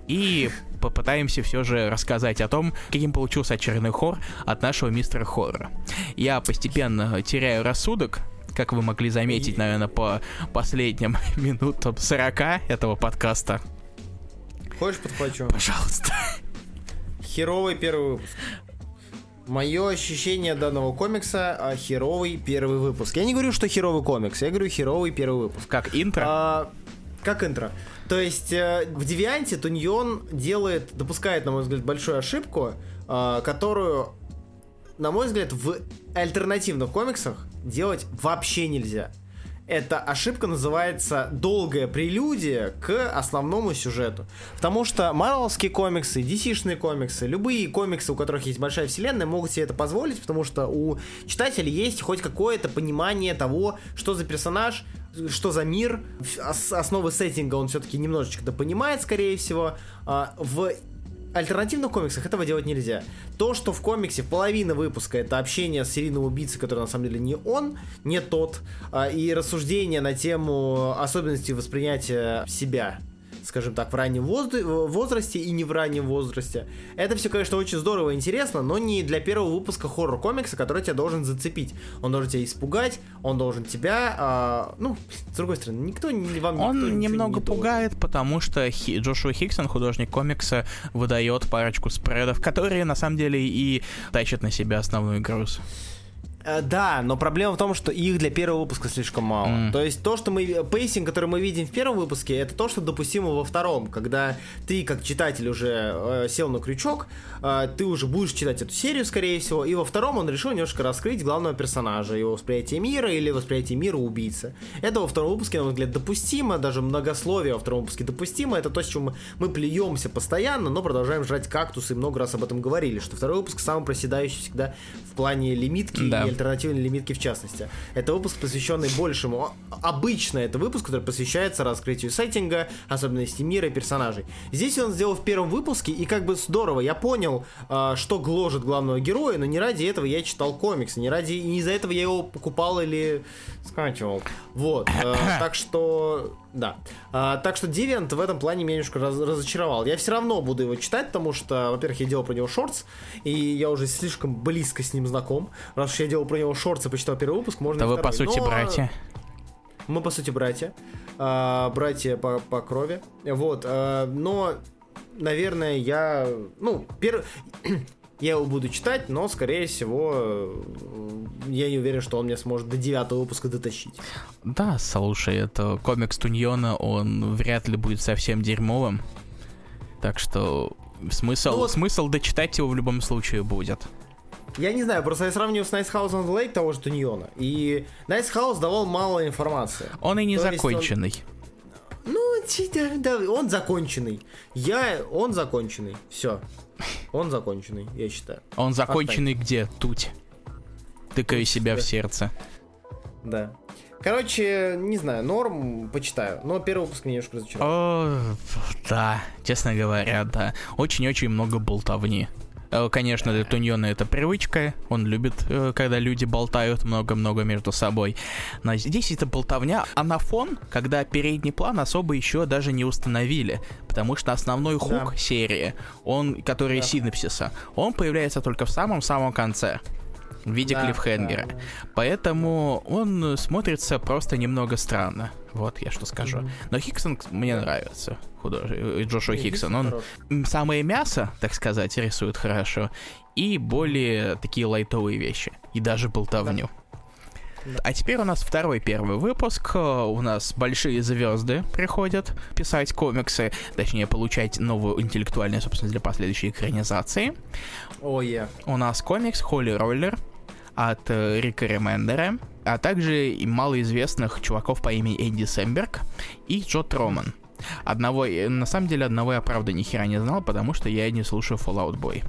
И попытаемся все же рассказать о том, каким получился очередной хор от нашего мистера Хоррора. Я постепенно теряю рассудок, как вы могли заметить, наверное, по последним минутам 40 этого подкаста. Хочешь подхвачу? Пожалуйста. Херовый первый выпуск. Мое ощущение данного комикса а, херовый первый выпуск. Я не говорю, что херовый комикс, я говорю херовый первый выпуск. Как интро? А, как интро. То есть э, в Девианте Туньон делает, допускает, на мой взгляд, большую ошибку, а, которую, на мой взгляд, в альтернативных комиксах делать вообще нельзя. Эта ошибка называется долгая прелюдия к основному сюжету. Потому что марвелские комиксы, DC-шные комиксы, любые комиксы, у которых есть большая вселенная, могут себе это позволить, потому что у читателей есть хоть какое-то понимание того, что за персонаж, что за мир. Ос- основы сеттинга он все-таки немножечко понимает, скорее всего. А, В альтернативных комиксах этого делать нельзя. То, что в комиксе половина выпуска это общение с серийным убийцей, который на самом деле не он, не тот, а, и рассуждение на тему особенностей восприятия себя скажем так, в раннем возд- возрасте и не в раннем возрасте. Это все, конечно, очень здорово и интересно, но не для первого выпуска хоррор-комикса, который тебя должен зацепить. Он должен тебя испугать, он должен тебя... а, ну, с другой стороны, никто не вам Он немного не должен. пугает, потому что Хи- Джошуа Хиксон, художник комикса, выдает парочку спредов, которые на самом деле и тащат на себя основной груз. Э, Да, но проблема в том, что их для первого выпуска слишком мало. М. То есть то, что мы pacing, который мы видим в первом выпуске, это то, что допустимо во втором, когда ты как читатель уже э, сел на крючок, э, ты уже будешь читать эту серию, скорее всего, и во втором он решил немножко раскрыть главного персонажа, его восприятие мира или восприятие мира убийцы. Это во втором выпуске, на мой взгляд, допустимо, даже многословие во втором выпуске допустимо. Это то, с чем мы, мы плюемся постоянно, но продолжаем жрать кактусы и много раз об этом говорили, что второй выпуск самый проседающий всегда в плане лимитки Да. и альтернативной лимитки в частности. Это выпуск, посвященный большему. Обычно это выпуск, который посвящается раскрытию сеттинга, особенностей мира и персонажей. Здесь он сделал в первом выпуске, и как бы здорово, я понял, а, что гложет главного героя, но не ради этого я читал комиксы, не ради, и не из-за этого я его покупал или скачивал. Вот. э, так что, да. А, так что Deviant в этом плане меня немножко раз- разочаровал. Я все равно буду его читать, потому что, во-первых, я делал про него шортс, и я уже слишком близко с ним знаком. Раз уж я делал про него шортс и почитал первый выпуск, можно Да вы, по сути, Но братья. Мы, по сути, братья. А, братья по, по крови. Вот. а, но, наверное, я... Ну, первый... Я его буду читать, но, скорее всего, э, я не уверен, что он меня сможет до девятого выпуска дотащить. Да, слушай, это комикс Туньона, он вряд ли будет совсем дерьмовым. Так что смысл, Ну вот- смысл дочитать его в любом случае будет. Я не знаю, просто я сравниваю с Nice House on the Lake того же Туньона. И Nice House давал мало информации. Он и не То есть он- законченный. Ну, да, да, он законченный. Я, он законченный. Все. Он законченный, я считаю. Он законченный где? Тут. Тыкаю себя в да. сердце. Да. Короче, не знаю, норм, почитаю. Но первый выпуск меня немножко разочаровал. О, да, честно говоря, да. Очень-очень много болтовни. Э, Конечно, для Туньона это привычка. Он любит, э, когда люди болтают много-много между собой. Но здесь это болтовня, а на фон, когда передний план особо еще даже не установили. Потому что основной хук Да. серии, он, который Да. синапсиса, он появляется только в самом-самом конце. В виде Да, клиффхенгера. да. Поэтому он э, смотрится просто немного странно. Вот я что скажу. Но Хиксон мне нравится. Художник Джошуа Не, Хиксон. Он м, самое мясо, так сказать, рисует хорошо. И более такие лайтовые вещи. И даже болтовню. А теперь у нас второй первый выпуск. Э, У нас большие звезды приходят писать комиксы, точнее, получать новую интеллектуальную собственно, для последующей экранизации. О, е. У нас комикс Холли Роллер от э, Рика Ремендера, а также и малоизвестных чуваков по имени Энди Сэмберг и Джо Троман. Одного, э, на самом деле, одного я правда ни хера не знал, потому что я не слушаю Fallout Boy.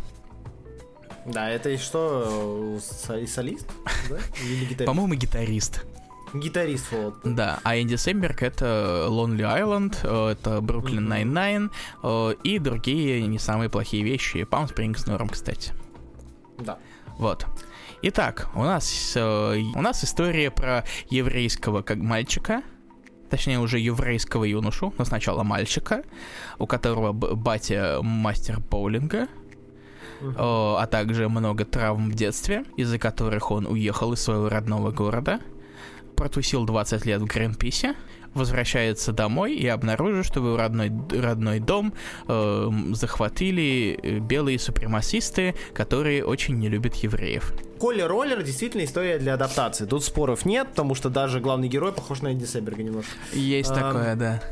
Да, это и что, э, солист? Да? По-моему, гитарист. Гитарист, вот. Да, а Энди Сэмберг это Lonely Island, это Brooklyn. Nine-Nine и другие не самые плохие вещи. Palm Springs норм, кстати. Да. Вот. Итак, у нас, э, у нас история про еврейского как мальчика, точнее уже еврейского юношу, но сначала мальчика, у которого батя мастер боулинга, а также много травм в детстве, из-за которых он уехал из своего родного города, протусил 20 лет в Гринписе, возвращается домой и обнаружит, что его родной, родной дом э, захватили э, белые супремасисты, которые очень не любят евреев. Колли Роллер действительно история для адаптации. Тут споров нет, потому что даже главный герой похож на Энди Себерга немножко. Есть Ам, такое, да.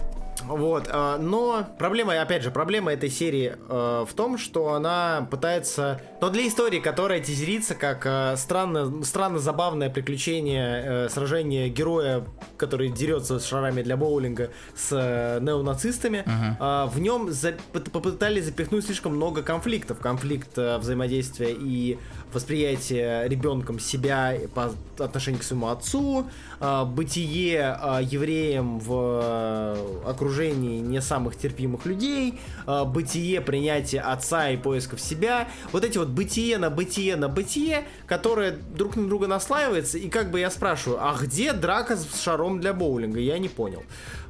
Вот, а, но проблема, опять же, проблема этой серии э, в том, что она пытается, но для истории, которая тизерится как э, странно, странно забавное приключение э, сражения героя, который дерется с шарами для боулинга с э, неонацистами, а, в нем за- попытались запихнуть слишком много конфликтов. Конфликт э, взаимодействия и восприятия ребенком себя по отношению к своему отцу, а, бытие а, евреем в э, окружении не самых терпимых людей, а, бытие принятия отца и поисков себя. Вот эти вот бытие на бытие на бытие, которое друг на друга наслаивается, и как бы я спрашиваю, а где драка с шаром для боулинга? Я не понял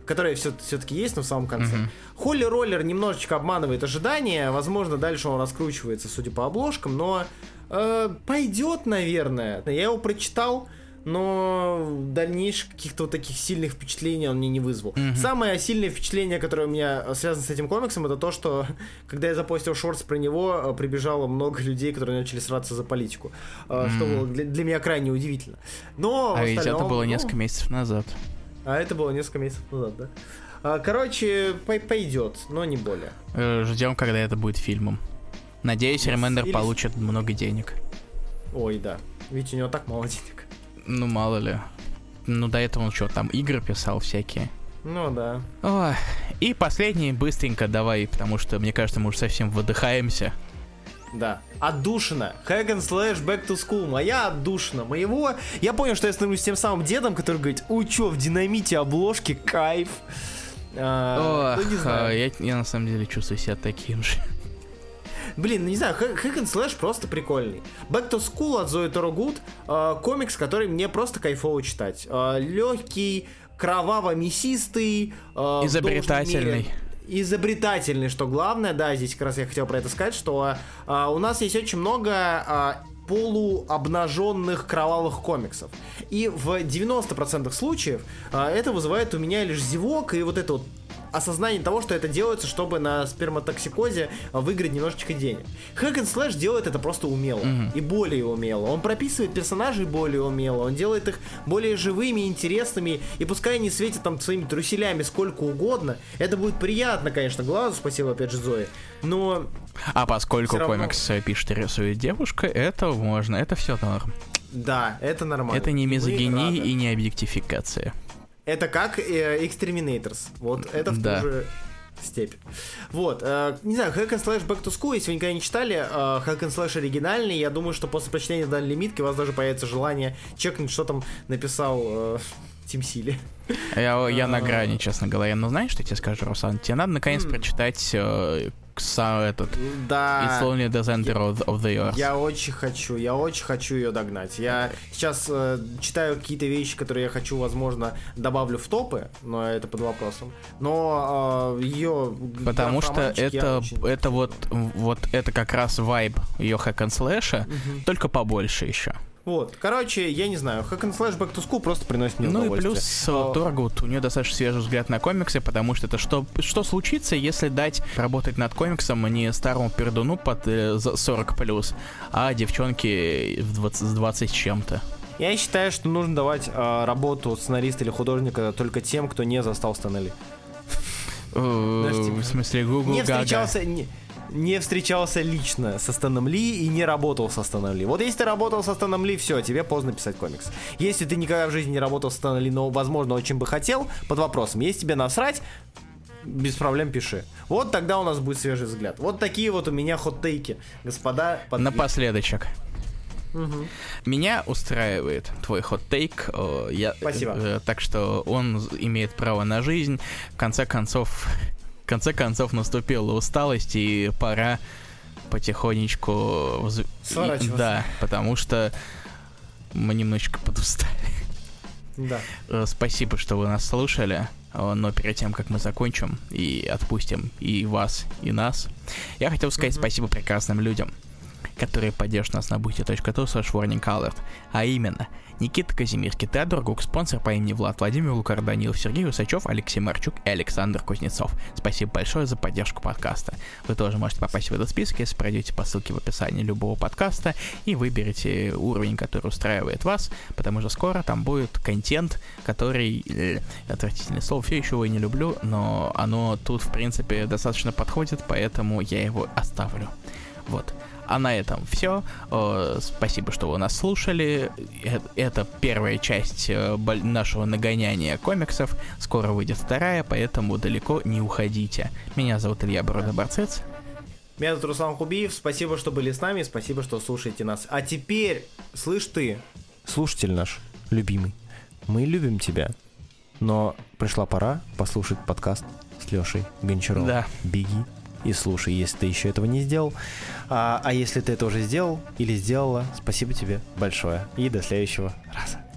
которая все, все-таки есть, но в самом конце. Холли Роллер немножечко обманывает ожидания. Возможно, дальше он раскручивается, судя по обложкам, но э, пойдет, наверное. Я его прочитал, но дальнейших каких-то вот таких сильных впечатлений он мне не вызвал. Самое сильное впечатление, которое у меня связано с этим комиксом, это то, что когда я запостил шортс про него, э, прибежало много людей, которые начали сраться за политику. Э, Что было для, для меня крайне удивительно. Но А ведь это было ну, несколько месяцев назад. а это было несколько месяцев назад, да? Короче, пой- пойдет, но не более. Э, Ждем, когда это будет фильмом. Надеюсь, Ремендер получит много денег. Ой, да. Ведь у него так мало денег. Ну, мало ли. Ну, до этого он что, там игры писал всякие. Ну да. Ой. И последний, быстренько давай, потому что, мне кажется, мы уже совсем выдыхаемся. Да. Отдушина. Hack and Slash Back to School. Моя отдушина. Моего... Я понял, что я становлюсь тем самым дедом, который говорит, ой, чё, в динамите обложки, кайф. А, Ох, ну, не знаю. а, я, я на самом деле чувствую себя таким же. Блин, ну не знаю, Hack and Slash просто прикольный. Back to School от Zoe Торогуд, комикс, который мне просто кайфово читать. легкий, кроваво-мясистый. э, Изобретательный. Изобретательный, что главное, да, здесь как раз я хотел про это сказать, что а, у нас есть очень много а, полуобнаженных кровавых комиксов. И в 90% случаев а, это вызывает у меня лишь зевок и вот это вот осознание того, что это делается, чтобы на сперматоксикозе выиграть немножечко денег. Hack and Slash делает это просто умело. Mm-hmm. И более умело. Он прописывает персонажей более умело. Он делает их более живыми, интересными. И пускай они светят там своими труселями сколько угодно. Это будет приятно, конечно, глазу. Спасибо, опять же, Зои. Но... А поскольку равно... комикс пишет и рисует девушка, это можно. Это все норм. Да, это нормально. Это не мизогиния и не объектификация. Это как э, Exterminators. Вот это в да. ту же степь. Вот, э, не знаю, Hack and Slash Back to School, если вы никогда не читали, э, Hack and Slash оригинальный, я думаю, что после прочтения данной лимитки у вас даже появится желание чекнуть, что там написал э, Тим Сили. Я, я на грани, честно говоря. Но знаешь, что я тебе скажу, Руслан? Тебе надо наконец прочитать э, этот да. It's only the center of, of the earth. Я очень хочу, я очень хочу ее догнать. Я сейчас э, читаю какие-то вещи, которые я хочу, возможно, добавлю в топы, но это под вопросом. Но э, ее потому что это очень... это вот вот это как раз вайб ее slash, угу. только побольше еще. Вот, короче, я не знаю, Hack and Slash Back to School просто приносит мне ну. Ну и плюс Но... Торгут, у нее достаточно свежий взгляд на комиксы, потому что это что, что случится, если дать работать над комиксом не старому пердуну под 40 э, плюс, а девчонке в 20, с 20 чем-то. Я считаю, что нужно давать э, работу сценариста или художника только тем, кто не застал Стэнли. Э, в смысле, Google Не встречался не встречался лично со Стэном Ли и не работал со Стэном Ли. Вот если ты работал со Стэном Ли, все, тебе поздно писать комикс. Если ты никогда в жизни не работал со Стэном Ли, но, возможно, очень бы хотел, под вопросом. Если тебе насрать, без проблем пиши. Вот тогда у нас будет свежий взгляд. Вот такие вот у меня хот-тейки, господа. Под... Напоследочек. Угу. Меня устраивает твой хот-тейк. Я, Спасибо. Э, так что он имеет право на жизнь. В конце концов, в конце концов наступила усталость, и пора потихонечку... Сворачиваться. Да, потому что мы немножечко подустали. Да. Э, спасибо, что вы нас слушали. Э, но перед тем, как мы закончим и отпустим и вас, и нас, я хотел сказать mm-hmm. спасибо прекрасным людям, которые поддержат нас на booty.tu slash warningcolor, а именно Никита Казимирский, Теодор Гук, спонсор по имени Влад, Владимир Лукар, Данилов, Сергей Усачев, Алексей Марчук и Александр Кузнецов. Спасибо большое за поддержку подкаста. Вы тоже можете попасть в этот список, если пройдете по ссылке в описании любого подкаста и выберете уровень, который устраивает вас, потому что скоро там будет контент, который... Э, отвратительное слово, все еще его не люблю, но оно тут, в принципе, достаточно подходит, поэтому я его оставлю. Вот. А на этом все. Спасибо, что вы нас слушали. Э, это первая часть э, нашего нагоняния комиксов. Скоро выйдет вторая, поэтому далеко не уходите. Меня зовут Илья Борода-Борцец. Меня зовут Руслан Хубиев. Спасибо, что были с нами. Спасибо, что слушаете нас. А теперь, слышь ты, слушатель наш, любимый, мы любим тебя. Но пришла пора послушать подкаст с Лешей Гончаровым. Да. Беги и слушай, если ты еще этого не сделал. А, а если ты это уже сделал или сделала, спасибо тебе большое. И до следующего раза.